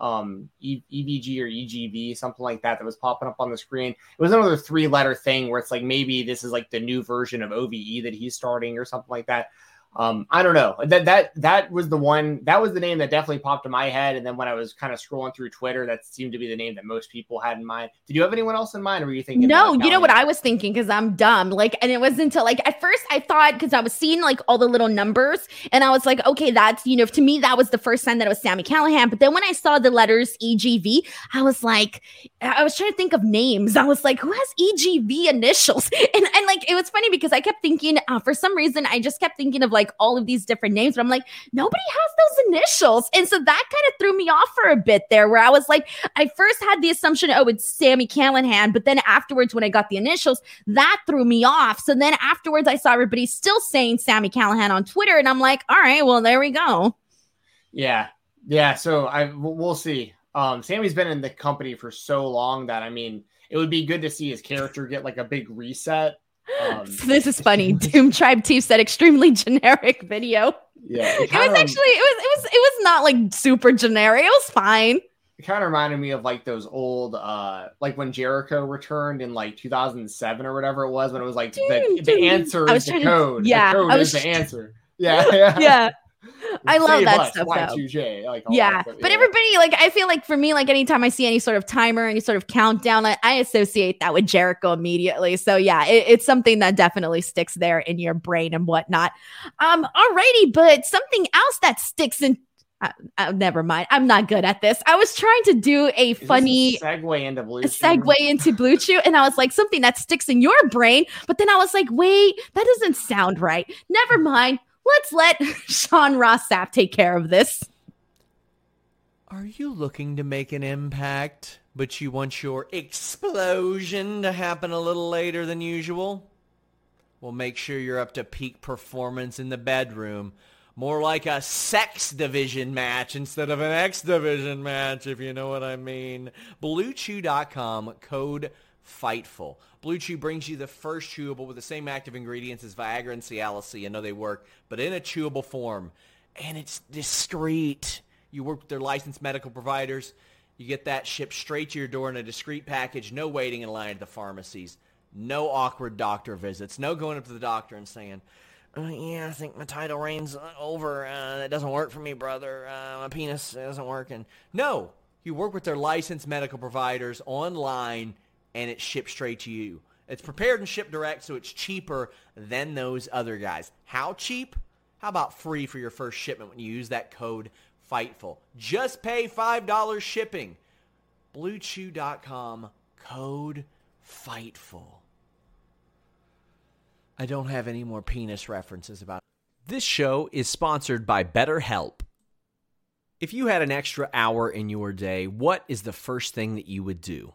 um, e- EVG or EGV, something like that, that was popping up on the screen. It was another three letter thing where it's like maybe this is like the new version of OVE that he's starting or something like that um, I don't know. That that that was the one that was the name that definitely popped in my head. And then when I was kind of scrolling through Twitter, that seemed to be the name that most people had in mind. Did you have anyone else in mind, or were you thinking? No, you know what I was thinking because I'm dumb. Like, and it wasn't until like at first I thought because I was seeing like all the little numbers, and I was like, okay, that's you know, to me that was the first sign that it was Sami Callihan. But then when I saw the letters EGV, I was like, I was trying to think of names. I was like, who has EGV initials? And and like it was funny because I kept thinking uh, for some reason I just kept thinking of like all of these different names, but I'm like, nobody has those initials. And so that kind of threw me off for a bit there, where I was like, I first had the assumption, oh, it's Sami Callihan, but then afterwards, when I got the initials, that threw me off. So then afterwards, I saw everybody still saying Sami Callihan on Twitter, and I'm like, all right, well, there we go. Yeah, yeah. So I we'll see. Um, Sami's been in the company for so long that I mean, it would be good to see his character get like a big reset um, this is funny. Doom Tribe T said extremely generic video. Yeah, it, it was actually it was it was it was not like super generic. It was fine. It kind of reminded me of like those old, uh like when Jericho returned in like 2007 or whatever it was, when it was like the, the answer is the code. To, yeah, the code I was is the answer. Yeah, yeah. yeah. I love that us, stuff. Y2J, like yeah. That, but, everybody, like, I feel like for me, like, anytime I see any sort of timer, any sort of countdown, I, I associate that with Jericho immediately. So yeah, it, it's something that definitely sticks there in your brain and whatnot. Um, alrighty, but something else that sticks in uh, uh, never mind. I'm not good at this. I was trying to do a funny a segue into blue segue into blue chew, and I was like something that sticks in your brain. But then I was like, wait, that doesn't sound right. Never mind let's let Sean Ross Sapp take care of this. Are you looking to make an impact, but you want your explosion to happen a little later than usual? Well, make sure you're up to peak performance in the bedroom. More like a sex division match instead of an X division match, if you know what I mean. BlueChew.com, code FIGHTFUL. Blue Chew brings you the first chewable with the same active ingredients as Viagra and Cialis. I know they work, but in a chewable form. And it's discreet. You work with their licensed medical providers. You get that shipped straight to your door in a discreet package. No waiting in line at the pharmacies. No awkward doctor visits. No going up to the doctor and saying, uh, yeah, I think my title reign's over. Uh, that doesn't work for me, brother. Uh, my penis isn't working. No, you work with their licensed medical providers online and it's shipped straight to you. It's prepared and shipped direct, so it's cheaper than those other guys. How cheap? How about free for your first shipment when you use that code FIGHTFUL? Just pay $5 shipping. BlueChew.com, code FIGHTFUL. I don't have any more penis references about This show is sponsored by BetterHelp. If you had an extra hour in your day, what is the first thing that you would do?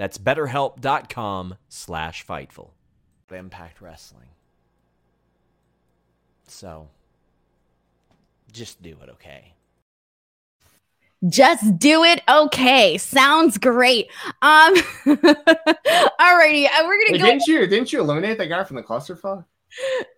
That's betterhelp.com slash Fightful. Impact Wrestling. So, just do it, okay? Just do it. Okay. Sounds great. Um alrighty. uh, We're gonna Hey, go. didn't you didn't you eliminate that guy from the clusterfuck?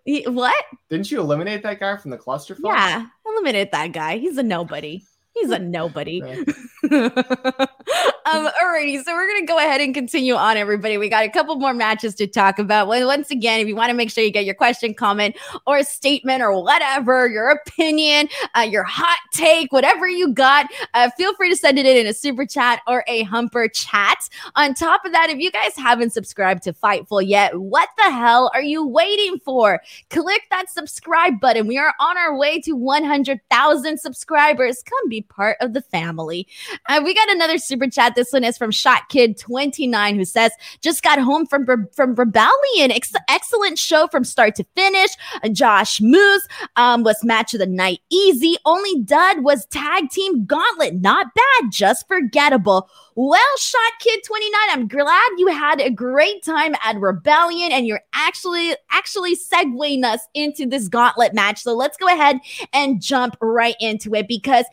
What? Didn't you eliminate that guy from the clusterfuck? Yeah, eliminate that guy. He's a nobody. He's a nobody. Um, alrighty, so we're gonna go ahead and continue on, everybody. We got a couple more matches to talk about. Well, once again, if you want to make sure you get your question, comment, or statement, or whatever, your opinion, uh, your hot take, whatever you got, uh, feel free to send it in in a super chat or a humper chat. On top of that, if you guys haven't subscribed to Fightful yet, what the hell are you waiting for? Click that subscribe button. We are on our way to 100,000 subscribers. Come be part of the family. Uh, we got another super chat. This one is from Shot Kid 29 who says, "Just got home from from Rebellion. Ex- excellent show from start to finish. Uh, Josh Moose um, was match of the night easy. Only dud was tag team gauntlet. Not bad, just forgettable. Well, Shot Kid 29, I'm glad you had a great time at Rebellion and you're actually actually segueing us into this gauntlet match. So let's go ahead and jump right into it because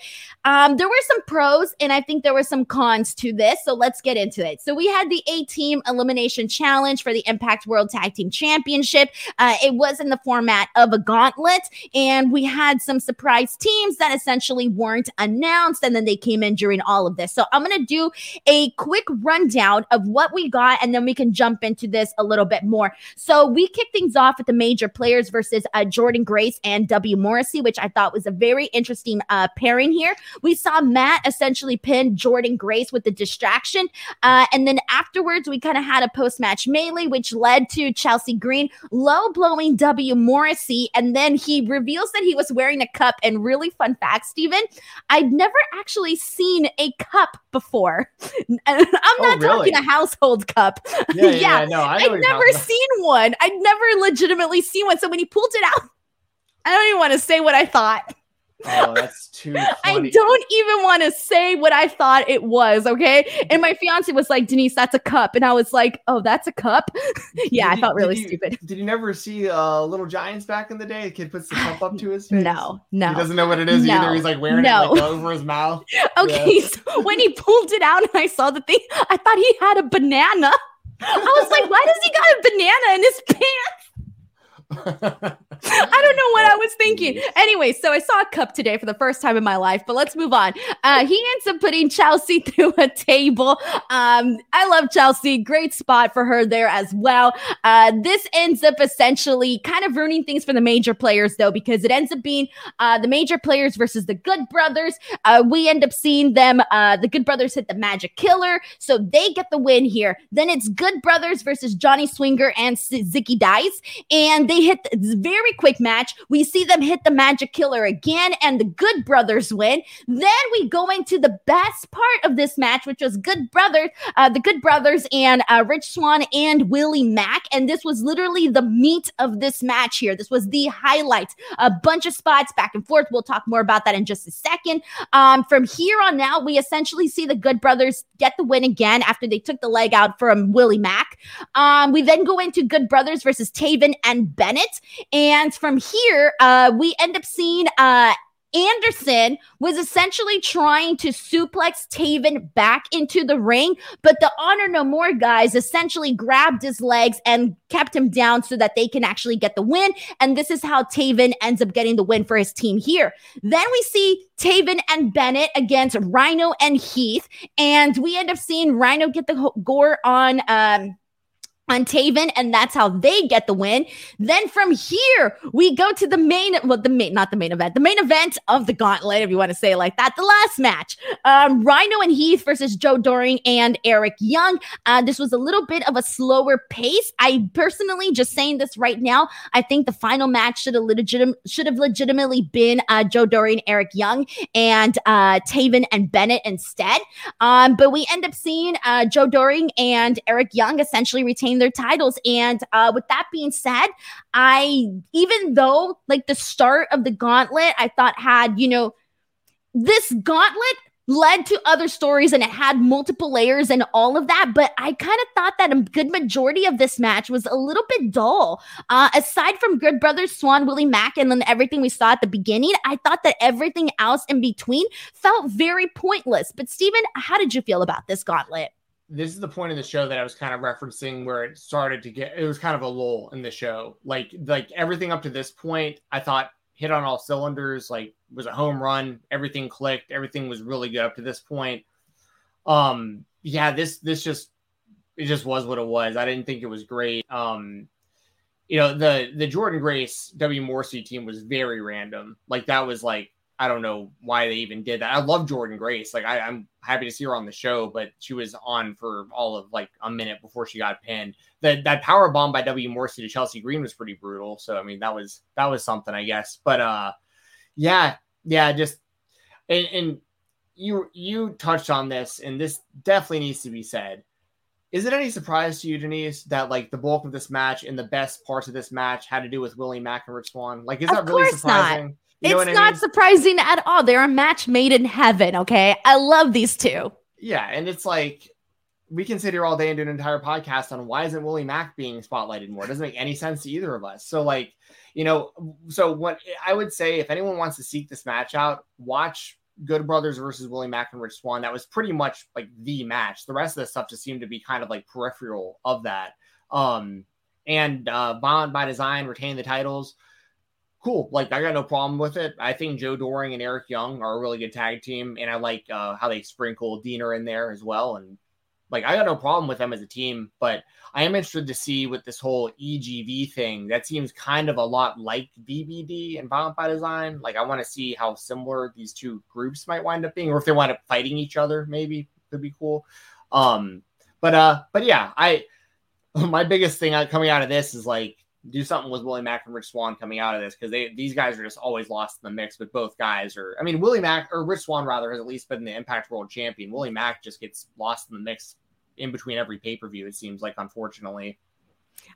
um, there were some pros and I think there were some cons to this. So let's get into it. So we had the A Team Elimination Challenge for the Impact World Tag Team Championship. Uh, it was in the format of a gauntlet, and we had some surprise teams that essentially weren't announced, and then they came in during all of this. So I'm gonna do a quick rundown of what we got, and then we can jump into this a little bit more. So we kick things off with the major players versus uh, Jordynne Grace and W. Morrissey, which I thought was a very interesting uh, pairing here. We saw Matt essentially pin Jordynne Grace with the distraction. Uh, and then afterwards, we kind of had a post match melee, which led to Chelsea Green low blowing W. Morrissey. And then he reveals that he was wearing a cup. And really fun fact, Steven, I'd never actually seen a cup before. I'm not Oh, really? talking a household cup. Yeah, yeah, Yeah, yeah, no, I I'd never seen one. I'd never legitimately seen one. So when he pulled it out, I don't even want to say what I thought. Oh, that's too I don't even want to say what I thought it was. Okay. And my fiance was like, Denise, that's a cup. And I was like, oh, that's a cup. yeah, I felt really you- stupid. Did you never see uh, Little Giants back in the day? The kid puts the cup up to his face. No, no. He doesn't know what it is No. either. He's like wearing No. it like over his mouth. Okay. So when he pulled it out and I saw the thing, I thought he had a banana. I was like, why does he got a banana in his pants? I don't know what I was thinking. Anyway, so I saw a cup today for the first time in my life, but let's move on. Uh, he ends up putting Chelsea through a table. Um, I love Chelsea. Great spot for her there as well. Uh, this ends up essentially kind of ruining things for the major players, though, because it ends up being uh, the major players versus the Good Brothers. Uh, we end up seeing them. Uh, the Good Brothers hit the Magic Killer, so they get the win here. Then it's Good Brothers versus Johnny Swinger and Zicky Dice, and they hit this very quick match. We see them hit the Magic Killer again, and the Good Brothers win. Then we go into the best part of this match, which was Good Brothers, uh, the Good Brothers, and uh, Rich Swann and Willie Mack, and this was literally the meat of this match here. This was the highlight. A bunch of spots back and forth. We'll talk more about that in just a second. Um, from here on out, we essentially see the Good Brothers get the win again after they took the leg out from Willie Mack. Um, we then go into Good Brothers versus Taven and Bennett. And from here, uh, we end up seeing uh, Anderson was essentially trying to suplex Taven back into the ring, but the Honor No More guys essentially grabbed his legs and kept him down so that they can actually get the win. And this is how Taven ends up getting the win for his team here. Then we see Taven and Bennett against Rhino and Heath, and we end up seeing Rhino get the gore on um on Taven, and that's how they get the win. Then from here, we go to the main, well, the main, not the main event, the main event of the gauntlet, if you want to say it like that, the last match. Um, Rhino and Heath versus Joe Doering and Eric Young. Uh, this was a little bit of a slower pace. I personally, just saying this right now, I think the final match should have legit- should have legitimately been uh, Joe Doering, Eric Young, and uh, Taven and Bennett instead. Um, but we end up seeing uh, Joe Doering and Eric Young essentially retain their titles. And uh, with that being said, I, even though like the start of the gauntlet, I thought had, you know, this gauntlet led to other stories and it had multiple layers and all of that. But I kind of thought that a good majority of this match was a little bit dull. Uh, aside from Good Brothers, Swann, Willie Mack, and then everything we saw at the beginning, I thought that everything else in between felt very pointless. But Stephen, how did you feel about this gauntlet? This is the point of the show that I was kind of referencing where it started to get it was kind of a lull in the show. Like like everything up to this point, I thought hit on all cylinders, like was a home run, everything clicked, everything was really good up to this point. Um yeah, this this just it just was what it was. I didn't think it was great. Um you know, the the Jordynne Grace W Morrissey team was very random. Like that was like I don't know why they even did that. I love Jordynne Grace. Like I, am happy to see her on the show, but she was on for all of like a minute before she got pinned. That that power bomb by W Morrissey to Chelsea Green was pretty brutal. So I mean that was that was something, I guess. But uh yeah, yeah, just and, and you you touched on this, and this definitely needs to be said. Is it any surprise to you, Denise, that like the bulk of this match and the best parts of this match had to do with Willie Mack and Rich Swann? Like, is of that really surprising? Not. You it's not mean? surprising at all. They're a match made in heaven. Okay. I love these two. Yeah. And it's like, we can sit here all day and do an entire podcast on why isn't Willie Mack being spotlighted more? It doesn't make any sense to either of us. So, like, you know, so what I would say if anyone wants to seek this match out, watch Good Brothers versus Willie Mack and Rich Swann. That was pretty much like the match. The rest of the stuff just seemed to be kind of like peripheral of that. Um, and uh, Bond by Design retain the titles cool. Like I got no problem with it. I think Joe Doering and Eric Young are a really good tag team, and I like uh, how they sprinkle Deaner in there as well. And like I got no problem with them as a team, but I am interested to see with this whole EGV thing. That seems kind of a lot like VBD and Violent by Design. Like I want to see how similar these two groups might wind up being, or if they wind up fighting each other. Maybe could be cool. Um, but uh, but yeah, I my biggest thing coming out of this is like do something with Willie Mack and Rich Swann coming out of this because they these guys are just always lost in the mix. But both guys are, I mean, Willie Mack or Rich Swann rather has at least been the Impact World Champion. Willie Mack just gets lost in the mix in between every pay per view. It seems like, unfortunately.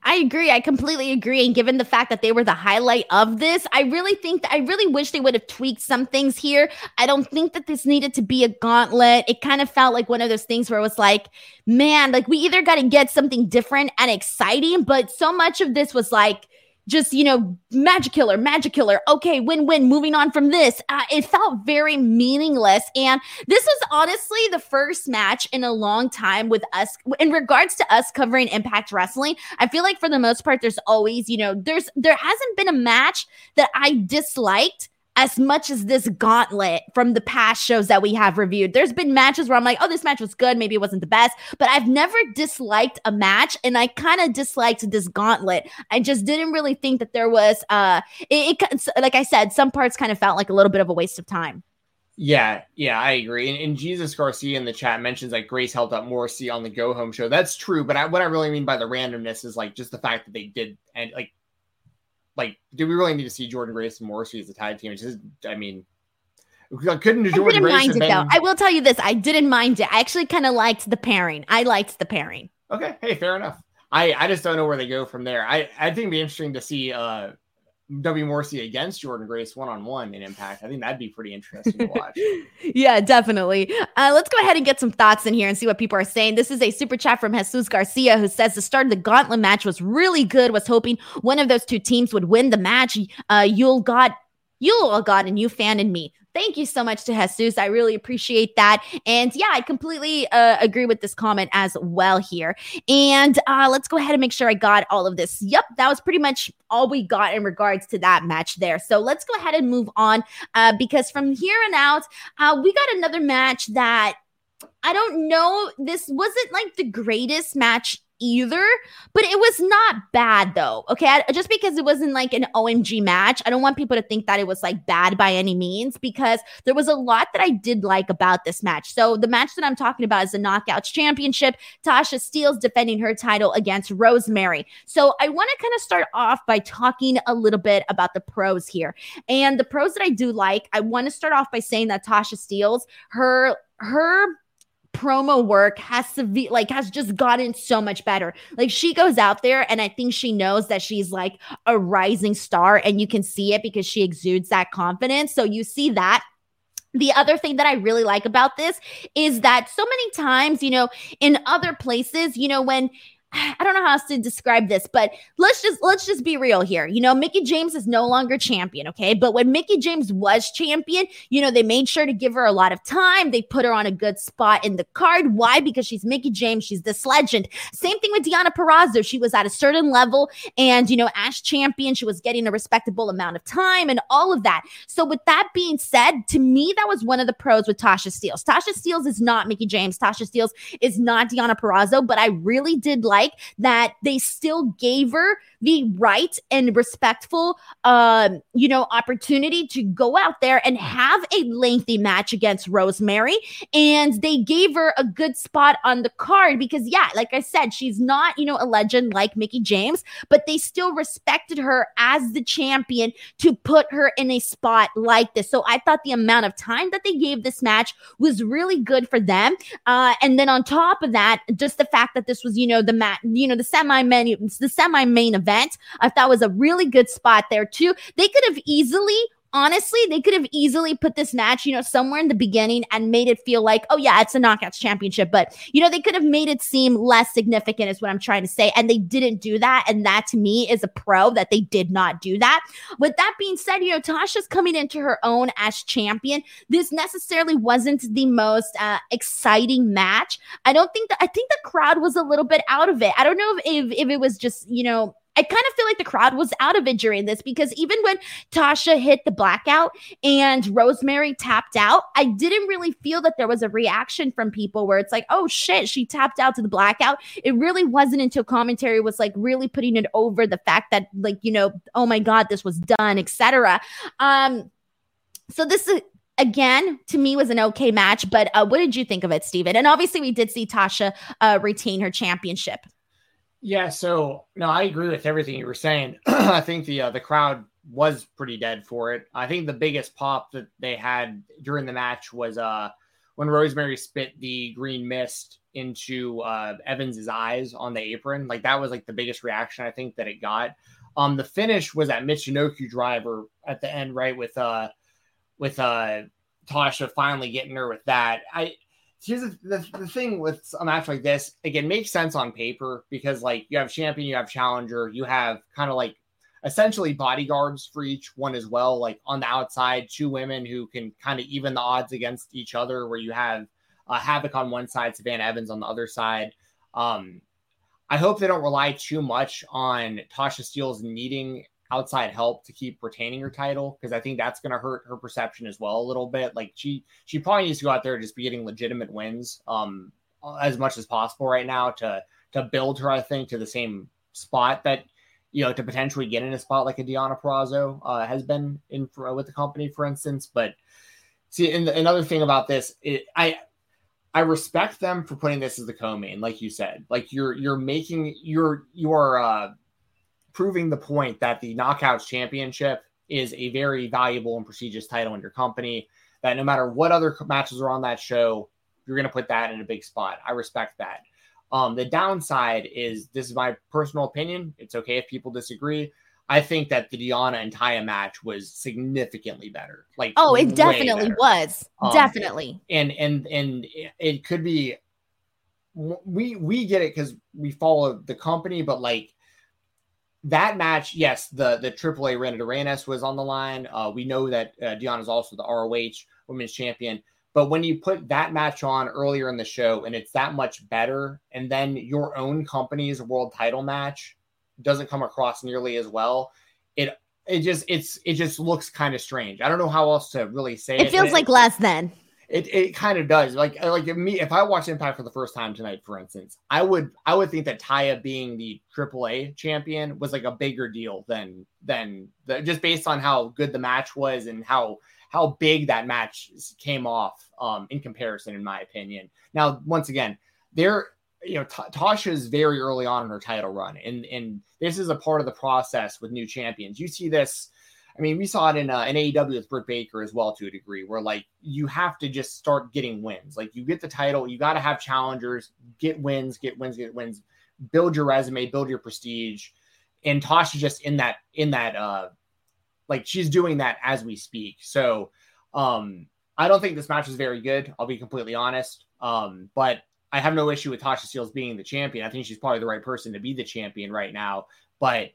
I agree. I completely agree. And given the fact that they were the highlight of this, I really think that I really wish they would have tweaked some things here. I don't think that this needed to be a gauntlet. It kind of felt like one of those things where it was like, man, like we either got to get something different and exciting, but so much of this was like, just you know magic killer magic killer. Okay win win moving on from this. Uh, it felt very meaningless. And this was honestly the first match in a long time with us in regards to us covering impact wrestling. I feel like for the most part there's always you know there's there hasn't been a match that i disliked as much as this gauntlet from the past shows that we have reviewed. There's been matches where I'm like, oh, this match was good. Maybe it wasn't the best, but I've never disliked a match. And I kind of disliked this gauntlet. I just didn't really think that there was, uh, it, it, like I said, some parts kind of felt like a little bit of a waste of time. Yeah, yeah, I agree. And, and, Jesus Garcia in the chat mentions that Grace helped out Morrissey on the Go Home show. That's true, but I, what I really mean by the randomness is like just the fact that they did and like like, do we really need to see Jordynne Grace and Morrissey as a tag team? It's just, I mean, couldn't Jordynne I didn't Grace mind it been... though. I will tell you this: I didn't mind it. I actually kind of liked the pairing. I liked the pairing. Okay, hey, fair enough. I I just don't know where they go from there. I I think it'd be interesting to see uh W Morrissey against Jordynne Grace one on one in Impact. I think that'd be pretty interesting to watch. yeah, definitely. Uh, let's go ahead and get some thoughts in here and see what people are saying. This is a super chat from Jesus Garcia who says the start of the gauntlet match was really good. Was hoping one of those two teams would win the match. Uh, you'll got you'll got a new fan in me. Thank you so much to Jesus. I really appreciate that. And yeah, I completely uh, agree with this comment as well here. And uh, let's go ahead and make sure I got all of this. Yep, that was pretty much all we got in regards to that match there. So let's go ahead and move on uh, because from here on out, uh, we got another match that I don't know. This wasn't like the greatest match either, but it was not bad though. Okay. I, just because it wasn't like an OMG match, I don't want people to think that it was like bad by any means because there was a lot that I did like about this match. So the match that I'm talking about is the Knockouts Championship. Tasha Steelz defending her title against Rosemary. So I want to kind of start off by talking a little bit about the pros here. And the pros that I do like, I want to start off by saying that Tasha Steelz, her her promo work has severe like has just gotten so much better. Like she goes out there and I think she knows that she's like a rising star and you can see it because she exudes that confidence. So you see that the other thing that I really like about this is that so many times, you know, in other places, you know, when I don't know how else to describe this, but let's just let's just be real here. You know, Mickie James is no longer champion, okay? But when Mickie James was champion, you know, they made sure to give her a lot of time. They put her on a good spot in the card. Why? Because she's Mickie James, she's this legend. Same thing with Deonna Purrazzo. She was at a certain level and, you know, as champion, she was getting a respectable amount of time and all of that. So with that being said, to me that was one of the pros with Tasha Steelz. Tasha Steelz is not Mickie James. Tasha Steelz is not Deonna Purrazzo, but I really did like like that they still gave her the right and respectful, um, you know, opportunity to go out there and have a lengthy match against Rosemary. And they gave her a good spot on the card because, yeah, like I said, she's not, you know, a legend like Mickie James, but they still respected her as the champion to put her in a spot like this. So I thought the amount of time that they gave this match was really good for them. Uh, and then on top of that, just the fact that this was, you know, the mat, you know, the semi main, the semi main event event. I thought was a really good spot there too. They could have easily honestly, they could have easily put this match, you know, somewhere in the beginning and made it feel like, oh, yeah, it's a knockouts championship. But, you know, they could have made it seem less significant, is what I'm trying to say. And they didn't do that. And that to me is a pro that they did not do that. With that being said, you know, Tasha's coming into her own as champion. This necessarily wasn't the most uh, exciting match. I don't think that, I think the crowd was a little bit out of it. I don't know if, if, if it was just, you know, I kind of feel like the crowd was out of it during this because even when Tasha hit the blackout and Rosemary tapped out, I didn't really feel that there was a reaction from people where it's like, oh shit, she tapped out to the blackout. It really wasn't until commentary was like really putting it over the fact that, like, you know, oh my God, this was done, etc. Um, so this is again to me was an okay match but uh, what did you think of it Steven? and obviously we did see tasha uh, retain her championship yeah, so no, I agree with everything you were saying. I think the uh, the crowd was pretty dead for it. I think the biggest pop that they had during the match was uh when Rosemary spit the green mist into uh, Evans's eyes on the apron. Like that was like the biggest reaction I think that it got. Um, the finish was that Michinoku driver at the end, right? With uh, with uh, Tasha finally getting her with that. I here's the, the, the, thing with a match like this again makes sense on paper because like you have champion you have challenger you have kind of like essentially bodyguards for each one as well like on the outside two women who can kind of even the odds against each other where you have uh, Havok on one side savannah evans on the other side. Um i hope they don't rely too much on tasha steelz needing outside help to keep retaining her title because I think that's going to hurt her perception as well a little bit. Like she she probably needs to go out there and just be getting legitimate wins um as much as possible right now to to build her I think to the same spot that you know to potentially get in a spot like a Deonna Purrazzo uh, has been in for, with the company for instance. But see, and another thing about this, it, I I respect them for putting this as the co-main, like you said. Like you're you're making you're you're uh proving the point that the Knockouts Championship is a very valuable and prestigious title in your company. That no matter what other matches are on that show, you're going to put that in a big spot. I respect that. Um, the downside is this is my personal opinion. It's okay if people disagree. I think that the Deonna and Taya match was significantly better. Like, oh, it definitely better. was, um, definitely. And and and it could be. We we get it because we follow the company, but like that match, yes, the the AAA Reina de Reinas was on the line. Uh, we know that uh, Deonna is also the ROH Women's Champion. But when you put that match on earlier in the show and it's that much better, and then your own company's world title match doesn't come across nearly as well, it it just it's it just looks kind of strange. I don't know how else to really say it. It feels like less than. It, it kind of does. Like like if me if I watch Impact for the first time tonight, for instance, I would I would think that Taya being the AAA champion was like a bigger deal than than the, just based on how good the match was and how how big that match came off um, in comparison, in my opinion. Now, once again, there you know, T- Tasha's very early on in her title run, and and this is a part of the process with new champions. You see this I mean, we saw it in uh, in AEW with Britt Baker as well to a degree, where like you have to just start getting wins. Like you get the title, you got to have challengers, get wins, get wins, get wins, build your resume, build your prestige. And Tasha just in that in that uh like she's doing that as we speak. So um I don't think this match is very good. I'll be completely honest. Um, but I have no issue with Tasha Steelz being the champion. I think she's probably the right person to be the champion right now. But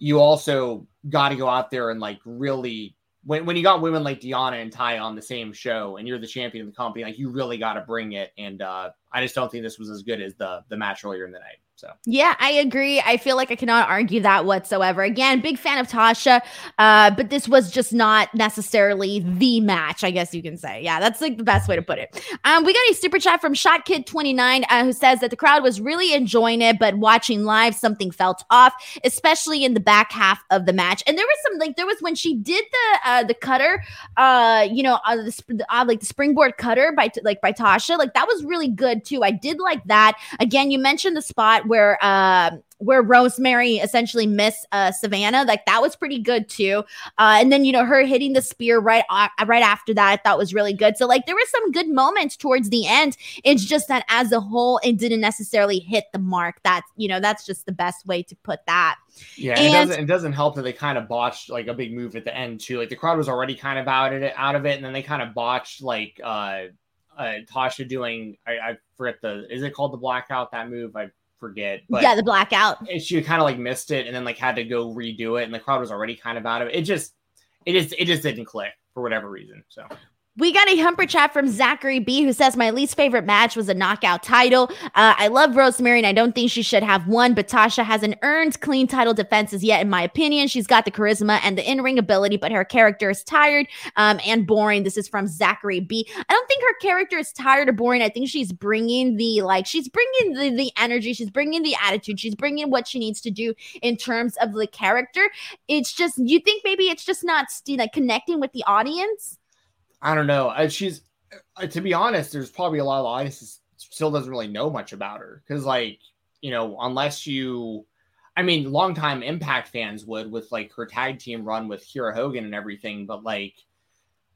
you also got to go out there and like really when, when you got women like Deonna and Ty on the same show and you're the champion of the company, like you really got to bring it. And uh, I just don't think this was as good as the the match earlier in the night. So yeah, I agree. I feel like I cannot argue that whatsoever. Again, big fan of Tasha, uh, but this was just not necessarily the match. I guess you can say. Yeah, that's like the best way to put it. Um, we got a super chat from Shot Kid twenty nine uh, who says that the crowd was really enjoying it, but watching live something felt off, especially in the back half of the match. And there was some like there was when she did the uh, the cutter, uh, you know, uh, the uh, like the springboard cutter by like by Tasha, like that was really good too. I did like that. Again, you mentioned the spot where uh, where Rosemary essentially missed uh, Savannah. Like that was pretty good too. Uh, and then you know her hitting the spear right right after that, I thought was really good. So like there were some good moments towards the end. It's just that as a whole, it didn't necessarily hit the mark. That you know that's just the best way to put that. Yeah, and, it doesn't it doesn't help that they kind of botched like a big move at the end too. Like the crowd was already kind of out of it, out of it, and then they kind of botched like uh, uh Tasha doing I, I forget the is it called the blackout that move I forget. But yeah, the blackout. She kind of like missed it and then like had to go redo it, and the crowd was already kind of out of it. It just, it just, it just didn't click for whatever reason. So we got a humper chat from Zachary B who says my least favorite match was a knockout title. Uh, I love Rosemary and I don't think she should have won, but Tasha hasn't earned clean title defenses yet, in my opinion. She's got the charisma and the in ring ability, but her character is tired um, and boring. This is from Zachary B. I don't think her character is tired or boring. I think she's bringing the like she's bringing the the energy, she's bringing the attitude, she's bringing what she needs to do in terms of the character. It's just you think maybe it's just not like connecting with the audience. I don't know. She's uh, to be honest, there's probably a lot of audiences still doesn't really know much about her because, like, you know, unless you, I mean, longtime Impact fans would with like her tag team run with Kiera Hogan and everything, but like,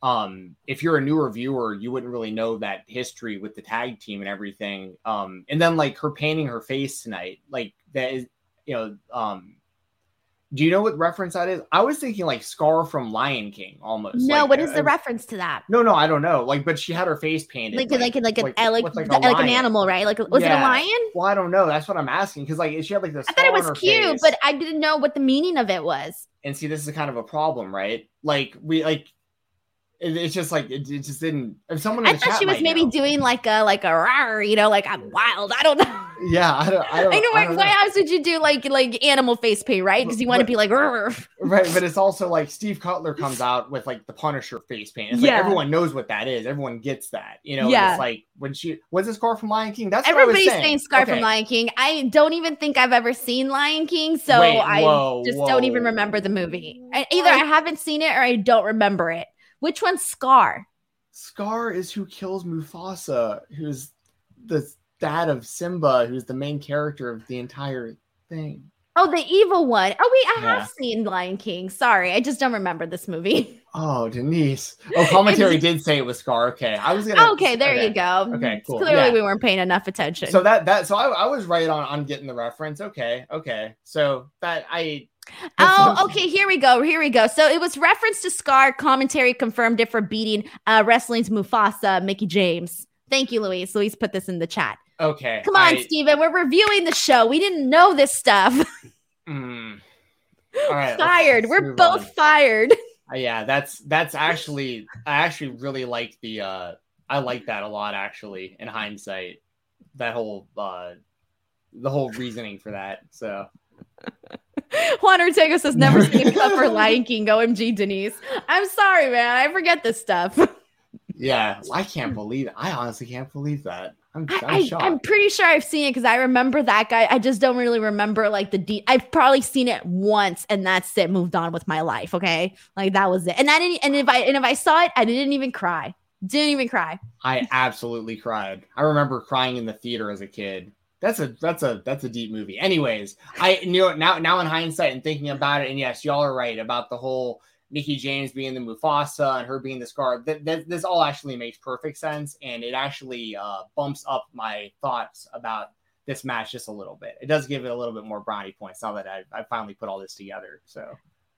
um, if you're a newer viewer, you wouldn't really know that history with the tag team and everything. Um, and then like her painting her face tonight, like that is, you know, um, do you know what reference that is? I was thinking like Scar from Lion King almost. No, like, what is uh, the reference to that? No, no, I don't know. Like, but she had her face painted like like like, like, a, like, like, like an animal, right? Like was yeah. it a lion? Well, I don't know. That's what I'm asking because like she had like this. I thought it was cute, face. but I didn't know what the meaning of it was. And see, this is kind of a problem, right? Like we like it, it's just like it, it, just didn't. If someone, I thought she was maybe know. doing like a like a rawr, you know, like I'm wild. I don't know. Yeah, I don't. I, don't, I know. I why else would you do like like animal face paint, right? Because you want to be like rawr. right. But it's also like Steve Cutler comes out with like the Punisher face paint. It's yeah. like everyone knows what that is. Everyone gets that. You know. Yeah. It's like when she was this Scar from Lion King. That's everybody's saying. saying Scar okay. from Lion King. I don't even think I've ever seen Lion King, so Wait, whoa, I just whoa. don't even remember the movie. I, either I haven't seen it or I don't remember it. Which one's Scar? Scar is who kills Mufasa, who's the dad of Simba, who's the main character of the entire thing. Oh, the evil one. Oh, wait, I yeah. have seen Lion King. Sorry, I just don't remember this movie. Oh, Denise. Oh, commentary did say it was Scar. Okay, I was gonna. Okay, there okay. you go. Okay, cool. Clearly, yeah. we weren't paying enough attention. So that that so I, I was right on on getting the reference. Okay, okay. So that I Oh, okay. Here we go. Here we go. So it was reference to Scar. Commentary confirmed it for beating uh, wrestling's Mufasa, Mickie James. Thank you, Louise. Louise put this in the chat. Okay. Come on, I... Steven. We're reviewing the show. We didn't know this stuff. mm. All right. fired. We're both on. fired. Uh, yeah, that's that's actually I actually really like the uh I like that a lot actually in hindsight. That whole uh the whole reasoning for that. So Juan Ortega says never seen a cover Lion King. OMG, Denise. I'm sorry, man. I forget this stuff. Yeah, I can't believe it. I honestly can't believe that. I'm, I'm I, am pretty sure I've seen it because I remember that guy. I just don't really remember like the deep. I've probably seen it once, and that's it. Moved on with my life. Okay, like that was it. And I didn't. And if I and if I saw it, I didn't even cry. Didn't even cry. I absolutely cried. I remember crying in the theater as a kid. That's a that's a that's a deep movie. Anyways, I you know now now in hindsight and thinking about it, and yes, y'all are right about the whole Mickie James being the Mufasa and her being the Scar. That, that this all actually makes perfect sense, and it actually uh, bumps up my thoughts about this match just a little bit. It does give it a little bit more brownie points now that I, I finally put all this together. So,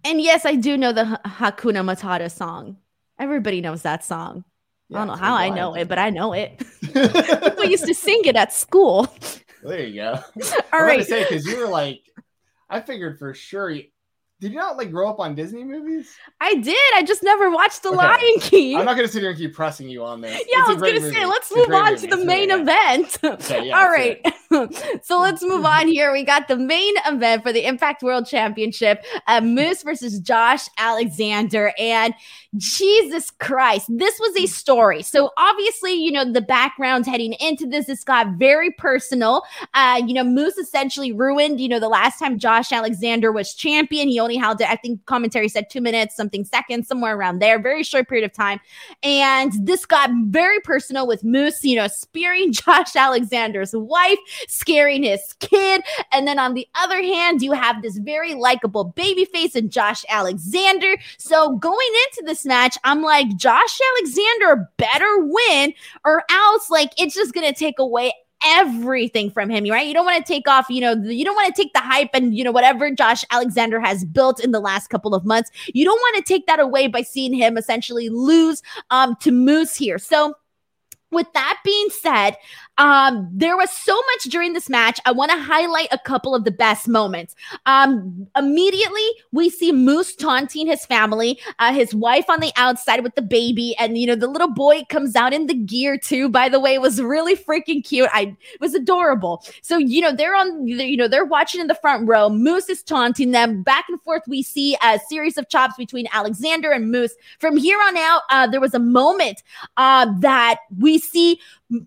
and yes, I do know the Hakuna Matata song. Everybody knows that song. Yeah, I don't know how I know it, but I know it. People used to sing it at school. There you go. All right. I was going to say because you were like, I figured for sure did you not like grow up on Disney movies? I did. I just never watched The okay. Lion King. I'm not gonna sit here and keep pressing you on this. Yeah, it's I was gonna say, let's it's move on movie. to the main event. Okay, yeah, All right. so let's move on here. We got the main event for the Impact World Championship. Uh, Moose versus Josh Alexander. And Jesus Christ, this was a story. So obviously, you know, the background heading into this, this got very personal. Uh, you know, Moose essentially ruined, you know, the last time Josh Alexander was champion. He only held it, I think commentary said two minutes, something seconds, somewhere around there, very short period of time. And this got very personal with Moose, you know, spearing Josh Alexander's wife, scaring his kid. And then on the other hand, you have this very likable baby face in Josh Alexander. So going into this match, I'm like, Josh Alexander better win, or else, like, it's just going to take away everything from him, right? You don't want to take off, you know, you don't want to take the hype and, you know, whatever Josh Alexander has built in the last couple of months. You don't want to take that away by seeing him essentially lose um, to Moose here. So, with that being said, um, there was so much during this match. I want to highlight a couple of the best moments. Um, immediately, we see Moose taunting his family, uh, his wife on the outside with the baby, and you know the little boy comes out in the gear too. By the way, it was really freaking cute. I was adorable. So you know they're on, you know they're watching in the front row. Moose is taunting them back and forth. We see a series of chops between Alexander and Moose. From here on out, uh, there was a moment uh, that we see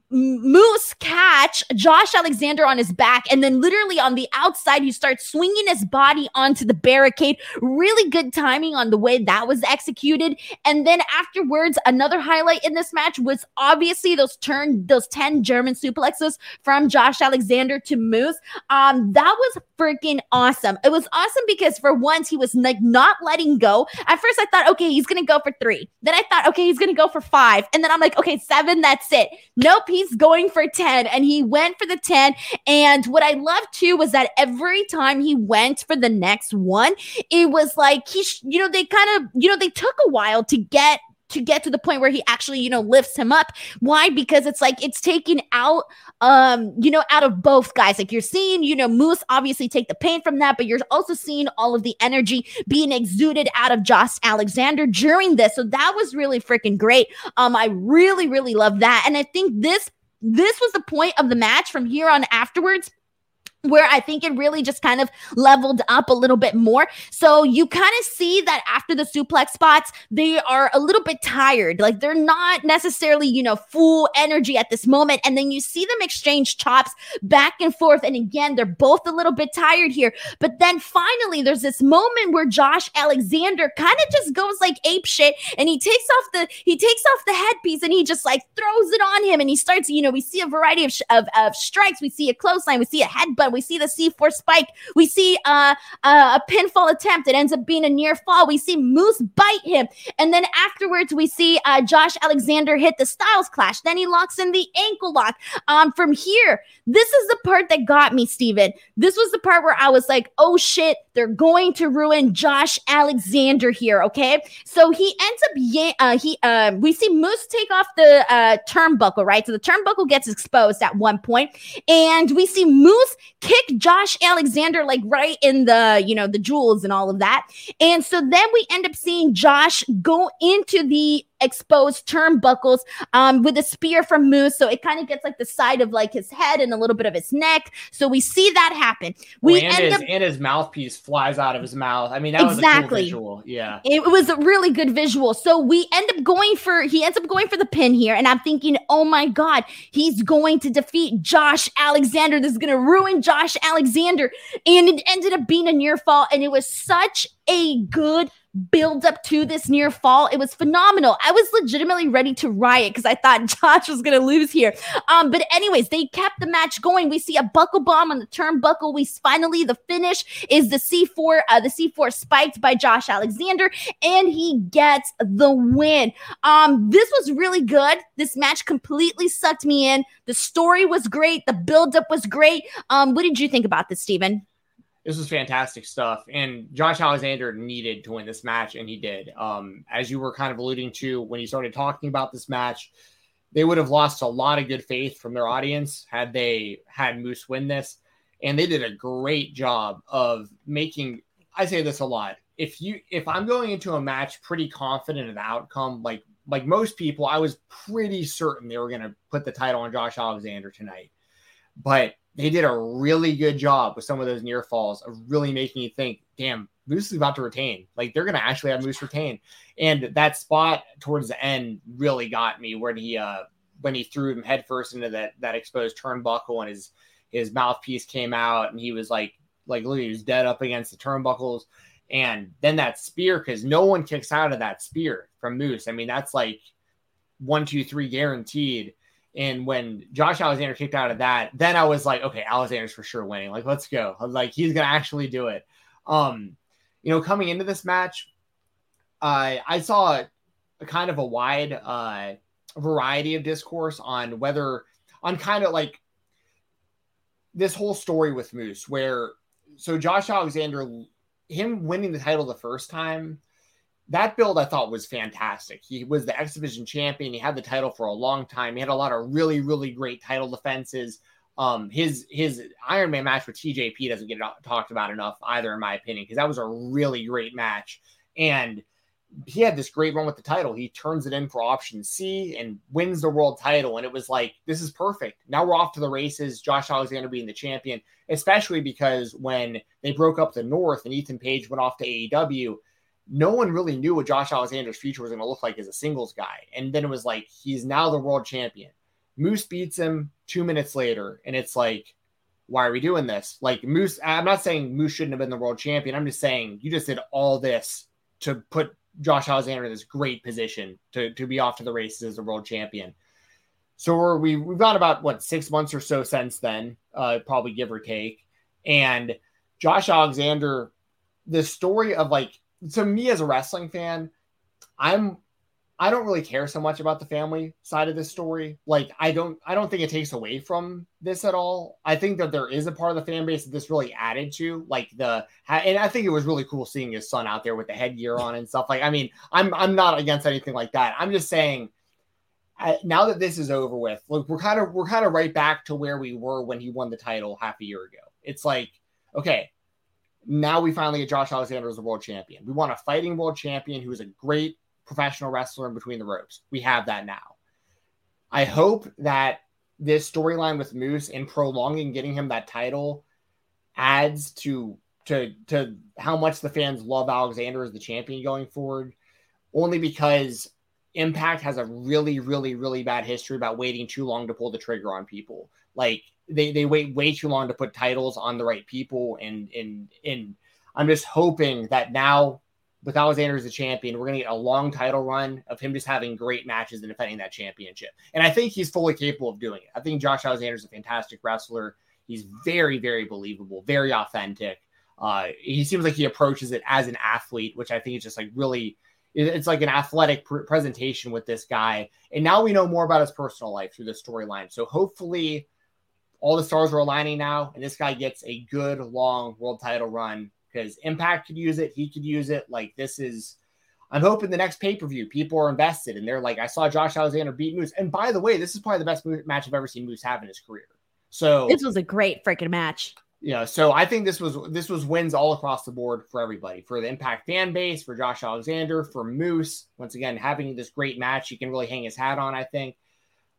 Moose catch Josh Alexander on his back, and then literally on the outside, he starts swinging his body onto the barricade. Really good timing on the way that was executed. And then afterwards, another highlight in this match was obviously those turn, those 10 German suplexes from Josh Alexander to Moose. Um, that was freaking awesome. It was awesome because for once he was like not letting go. At first, I thought, okay, he's gonna go for three. Then I thought, okay, he's gonna go for five. And then I'm like, okay, seven, that's it. No nope, he's going for 10. And he went for the 10. And what I loved too was that every time he went for the next one, it was like he, sh- you know, they kind of, you know, they took a while to get to get to the point where he actually, you know, lifts him up. Why? Because it's like it's taken out, um, you know, out of both guys. Like you're seeing, you know, Moose obviously take the pain from that, but you're also seeing all of the energy being exuded out of Josh Alexander during this. So that was really freaking great. Um, I really, really love that. And I think this this was the point of the match from here on afterwards where I think it really just kind of leveled up a little bit more. So you kind of see that after the suplex spots, they are a little bit tired. Like they're not necessarily, you know, full energy at this moment. And then you see them exchange chops back and forth. And again, they're both a little bit tired here. But then finally, there's this moment where Josh Alexander kind of just goes like ape shit and he takes off the he takes off the headpiece and he just like throws it on him and he starts, you know, we see a variety of, of, of strikes. We see a clothesline, we see a headbutt we see the C4 spike. We see uh, a pinfall attempt. It ends up being a near fall. We see Moose bite him. And then afterwards, we see uh, Josh Alexander hit the Styles Clash. Then he locks in the ankle lock. Um, from here, this is the part that got me, Stephen. This was the part where I was like, oh shit, they're going to ruin Josh Alexander here. Okay. So he ends up, yeah, uh, he, uh, we see Moose take off the uh, turnbuckle, right? So the turnbuckle gets exposed at one point, and we see Moose kick Josh Alexander like right in the, you know, the jewels and all of that. And so then we end up seeing Josh go into the exposed turnbuckles um, with a spear from Moose. So it kind of gets like the side of like his head and a little bit of his neck. So we see that happen. We and, his, up- and his mouthpiece flies out of his mouth. I mean, that exactly. was a cool visual. Yeah. It was a really good visual. So we end up going for, he ends up going for the pin here. And I'm thinking, oh my God, he's going to defeat Josh Alexander. This is going to ruin Josh Alexander. And it ended up being a near fall. And it was such a good build up to this near fall. It was phenomenal. I was legitimately ready to riot because I thought Josh was going to lose here. Um, but anyways, they kept the match going. We see a buckle bomb on the turnbuckle. We finally the finish is the C4, uh, the C4 spiked by Josh Alexander, and he gets the win. Um, this was really good. This match completely sucked me in. The story was great. The build up was great. Um, what did you think about this, Stephen? This was fantastic stuff. And Josh Alexander needed to win this match, and he did. Um, as you were kind of alluding to when you started talking about this match, they would have lost a lot of good faith from their audience had they had Moose win this. And they did a great job of making. I say this a lot. If you if I'm going into a match pretty confident of the outcome, like like most people, I was pretty certain they were going to put the title on Josh Alexander tonight. But they did a really good job with some of those near falls of really making you think, damn, Moose is about to retain. Like they're going to actually have Moose retain. And that spot towards the end really got me when he, uh, when he threw him headfirst into that, that exposed turnbuckle and his, his mouthpiece came out and he was like, like, look, he was dead up against the turnbuckles. And then that spear, because no one kicks out of that spear from Moose. I mean, that's like one, two, three guaranteed. And when Josh Alexander kicked out of that, then I was like, okay, Alexander's for sure winning. Like, let's go. Like, he's gonna actually do it. Um, you know, coming into this match, uh, I saw a, a kind of a wide uh, variety of discourse on whether on kind of like this whole story with Moose, where so Josh Alexander, him winning the title the first time that build I thought was fantastic. He was the X Division champion. He had the title for a long time. He had a lot of really, really great title defenses. Um, his his Iron Man match with TJP doesn't get talked about enough either, in my opinion, because that was a really great match. And he had this great run with the title. He turns it in for option C and wins the world title. And it was like, this is perfect. Now we're off to the races. Josh Alexander being the champion, especially because when they broke up the North and Ethan Page went off to AEW, no one really knew what Josh Alexander's future was going to look like as a singles guy. And then it was like, he's now the world champion. Moose beats him two minutes later. And it's like, why are we doing this? Like, Moose, I'm not saying Moose shouldn't have been the world champion. I'm just saying you just did all this to put Josh Alexander in this great position to, to be off to the races as a world champion. So we, we've got about what six months or so since then, uh, probably give or take. And Josh Alexander, the story of like to me as a wrestling fan, I'm I don't really care so much about the family side of this story. Like I don't I don't think it takes away from this at all. I think that there is a part of the fan base that this really added to, like the and I think it was really cool seeing his son out there with the headgear on and stuff. Like I mean, I'm I'm not against anything like that. I'm just saying now that this is over with, look, we're kind of we're kind of right back to where we were when he won the title half a year ago. It's like, okay, now we finally get Josh Alexander as the world champion. We want a fighting world champion who is a great professional wrestler in between the ropes. We have that now. I hope that this storyline with Moose and prolonging getting him that title adds to to to how much the fans love Alexander as the champion going forward. Only because Impact has a really, really, really bad history about waiting too long to pull the trigger on people. Like they they wait way too long to put titles on the right people, and and and I'm just hoping that now with Alexander as the champion, we're gonna get a long title run of him just having great matches and defending that championship. And I think he's fully capable of doing it. I think Josh Alexander is a fantastic wrestler. He's very, very believable, very authentic. Uh, he seems like he approaches it as an athlete, which I think is just like really it's like an athletic pr- presentation with this guy. And now we know more about his personal life through the storyline. So hopefully all the stars are aligning now, and this guy gets a good long world title run because Impact could use it, he could use it. Like this is, I'm hoping the next pay per view people are invested, and they're like, I saw Josh Alexander beat Moose, and by the way, this is probably the best match I've ever seen Moose have in his career. So this was a great freaking match. you know, so I think this was this was wins all across the board for everybody, for the Impact fan base, for Josh Alexander, for Moose. Once again, having this great match, he can really hang his hat on. I think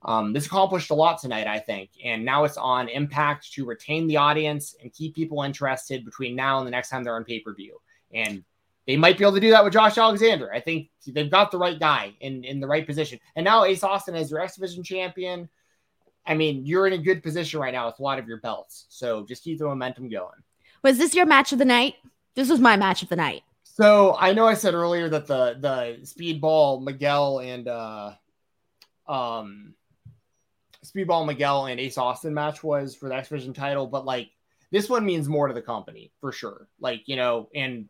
um, this accomplished a lot tonight. I think, and now it's on Impact to retain the audience and keep people interested between now and the next time they're on pay per view. And they might be able to do that with Josh Alexander. I think they've got the right guy in in the right position. And now Ace Austin as your X Division champion I mean, you're in a good position right now with a lot of your belts. So just keep the momentum going. Was this your match of the night? This was my match of the night. So I know I said earlier that the the speedball Miguel and uh um speedball Miguel and Ace Austin match was for the X Division title, but like this one means more to the company for sure. Like, you know, and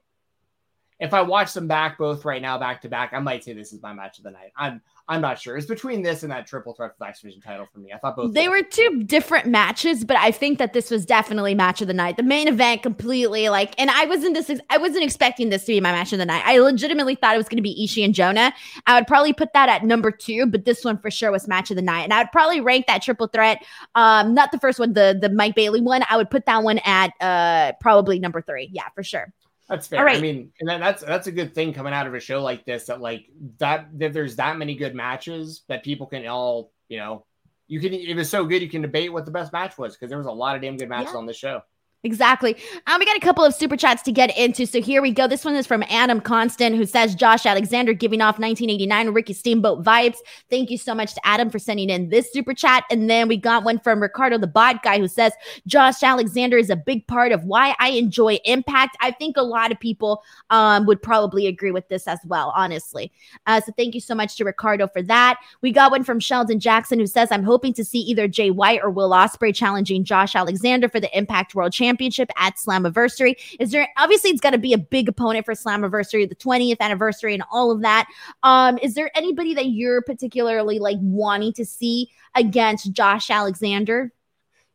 if I watch them back both right now, back to back, I might say this is my match of the night. I'm I'm not sure. It's between this and that triple threat for the X Division title for me. I thought both they were two different matches, but I think that this was definitely match of the night. The main event completely like, and I wasn't this. I wasn't expecting this to be my match of the night. I legitimately thought it was going to be Ishii and Jonah. I would probably put that at number two, but this one for sure was match of the night, and I would probably rank that triple threat. Um, not the first one, the the Mike Bailey one. I would put that one at uh probably number three. Yeah, for sure. That's fair. I mean, and then that's that's a good thing coming out of a show like this that like that that there's that many good matches that people can all you know you can it was so good you can debate what the best match was because there was a lot of damn good matches yeah. on the show. Exactly. Um, we got a couple of super chats to get into. So here we go. This one is from Adam Constant, who says Josh Alexander giving off 1989 Ricky Steamboat vibes. Thank you so much to Adam for sending in this super chat. And then we got one from Ricardo, the bot guy, who says Josh Alexander is a big part of why I enjoy Impact. I think a lot of people um, would probably agree with this as well, honestly. Uh, so thank you so much to Ricardo for that. We got one from Sheldon Jackson, who says I'm hoping to see either Jay White or Will Ospreay challenging Josh Alexander for the Impact World Championship championship at Slammiversary. Is there obviously it's got to be a big opponent for Slammiversary, the 20th anniversary, and all of that. Um, is there anybody that you're particularly like wanting to see against Josh Alexander?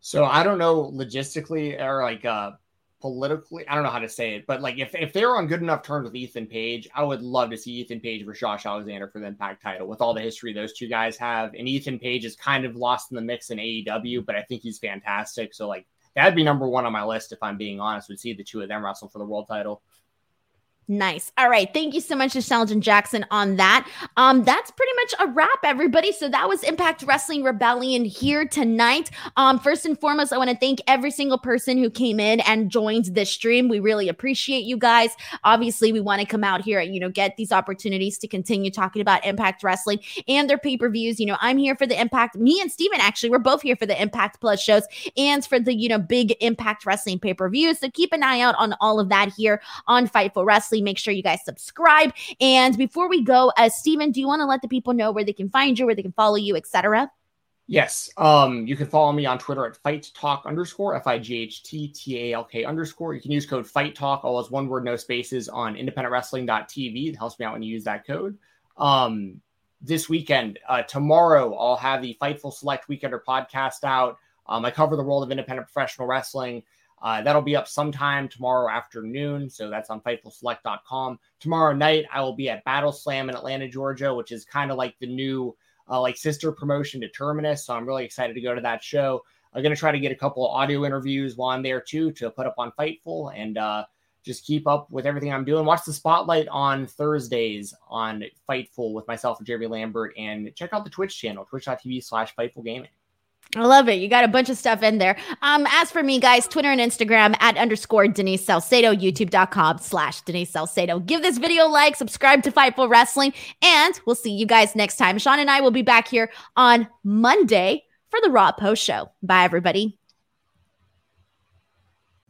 So I don't know logistically or like uh politically, I don't know how to say it, but like if, if they were on good enough terms with Ethan Page, I would love to see Ethan Page versus Josh Alexander for the Impact title with all the history those two guys have. And Ethan Page is kind of lost in the mix in AEW, but I think he's fantastic. So like that'd be number one on my list if I'm being honest. Would see the two of them wrestle for the world title. Nice. All right. Thank you so much to Sheldon Jackson on that. Um, that's pretty much a wrap, everybody. So that was Impact Wrestling Rebellion here tonight. Um, first and foremost, I want to thank every single person who came in and joined this stream. We really appreciate you guys. Obviously, we want to come out here and you know get these opportunities to continue talking about Impact Wrestling and their pay-per-views. You know, I'm here for the Impact. Me and Stephen actually, we're both here for the Impact Plus shows and for the you know big Impact Wrestling pay-per-views. So keep an eye out on all of that here on Fightful Wrestling obviously make sure you guys subscribe. And before we go, uh, Stephen, do you want to let the people know where they can find you, where they can follow you, etc.? Yes. Um, you can follow me on Twitter at Fight Talk underscore F I G H T T A L K underscore. You can use code Fight Talk, all as one word, no spaces on independentwrestling.tv. It helps me out when you use that code. Um, this weekend, uh, tomorrow, I'll have the Fightful Select Weekender podcast out. Um, I cover the world of independent professional wrestling. Uh, that'll be up sometime tomorrow afternoon. So that's on FightfulSelect.com. Tomorrow night, I will be at Battle Slam in Atlanta, Georgia, which is kind of like the new uh, like sister promotion to Terminus. So I'm really excited to go to that show. I'm going to try to get a couple of audio interviews while I'm there too to put up on Fightful and uh, just keep up with everything I'm doing. Watch the spotlight on Thursdays on Fightful with myself and Jeremy Lambert and check out the Twitch channel, twitch.tv slash Fightful Gaming. I love it. You got a bunch of stuff in there. Um, as for me, guys, Twitter and Instagram at underscore Denise Salcedo, youtube.com slash Denise Salcedo. Give this video a like, subscribe to Fightful Wrestling, and we'll see you guys next time. Sean and I will be back here on Monday for the Raw Post Show. Bye, everybody.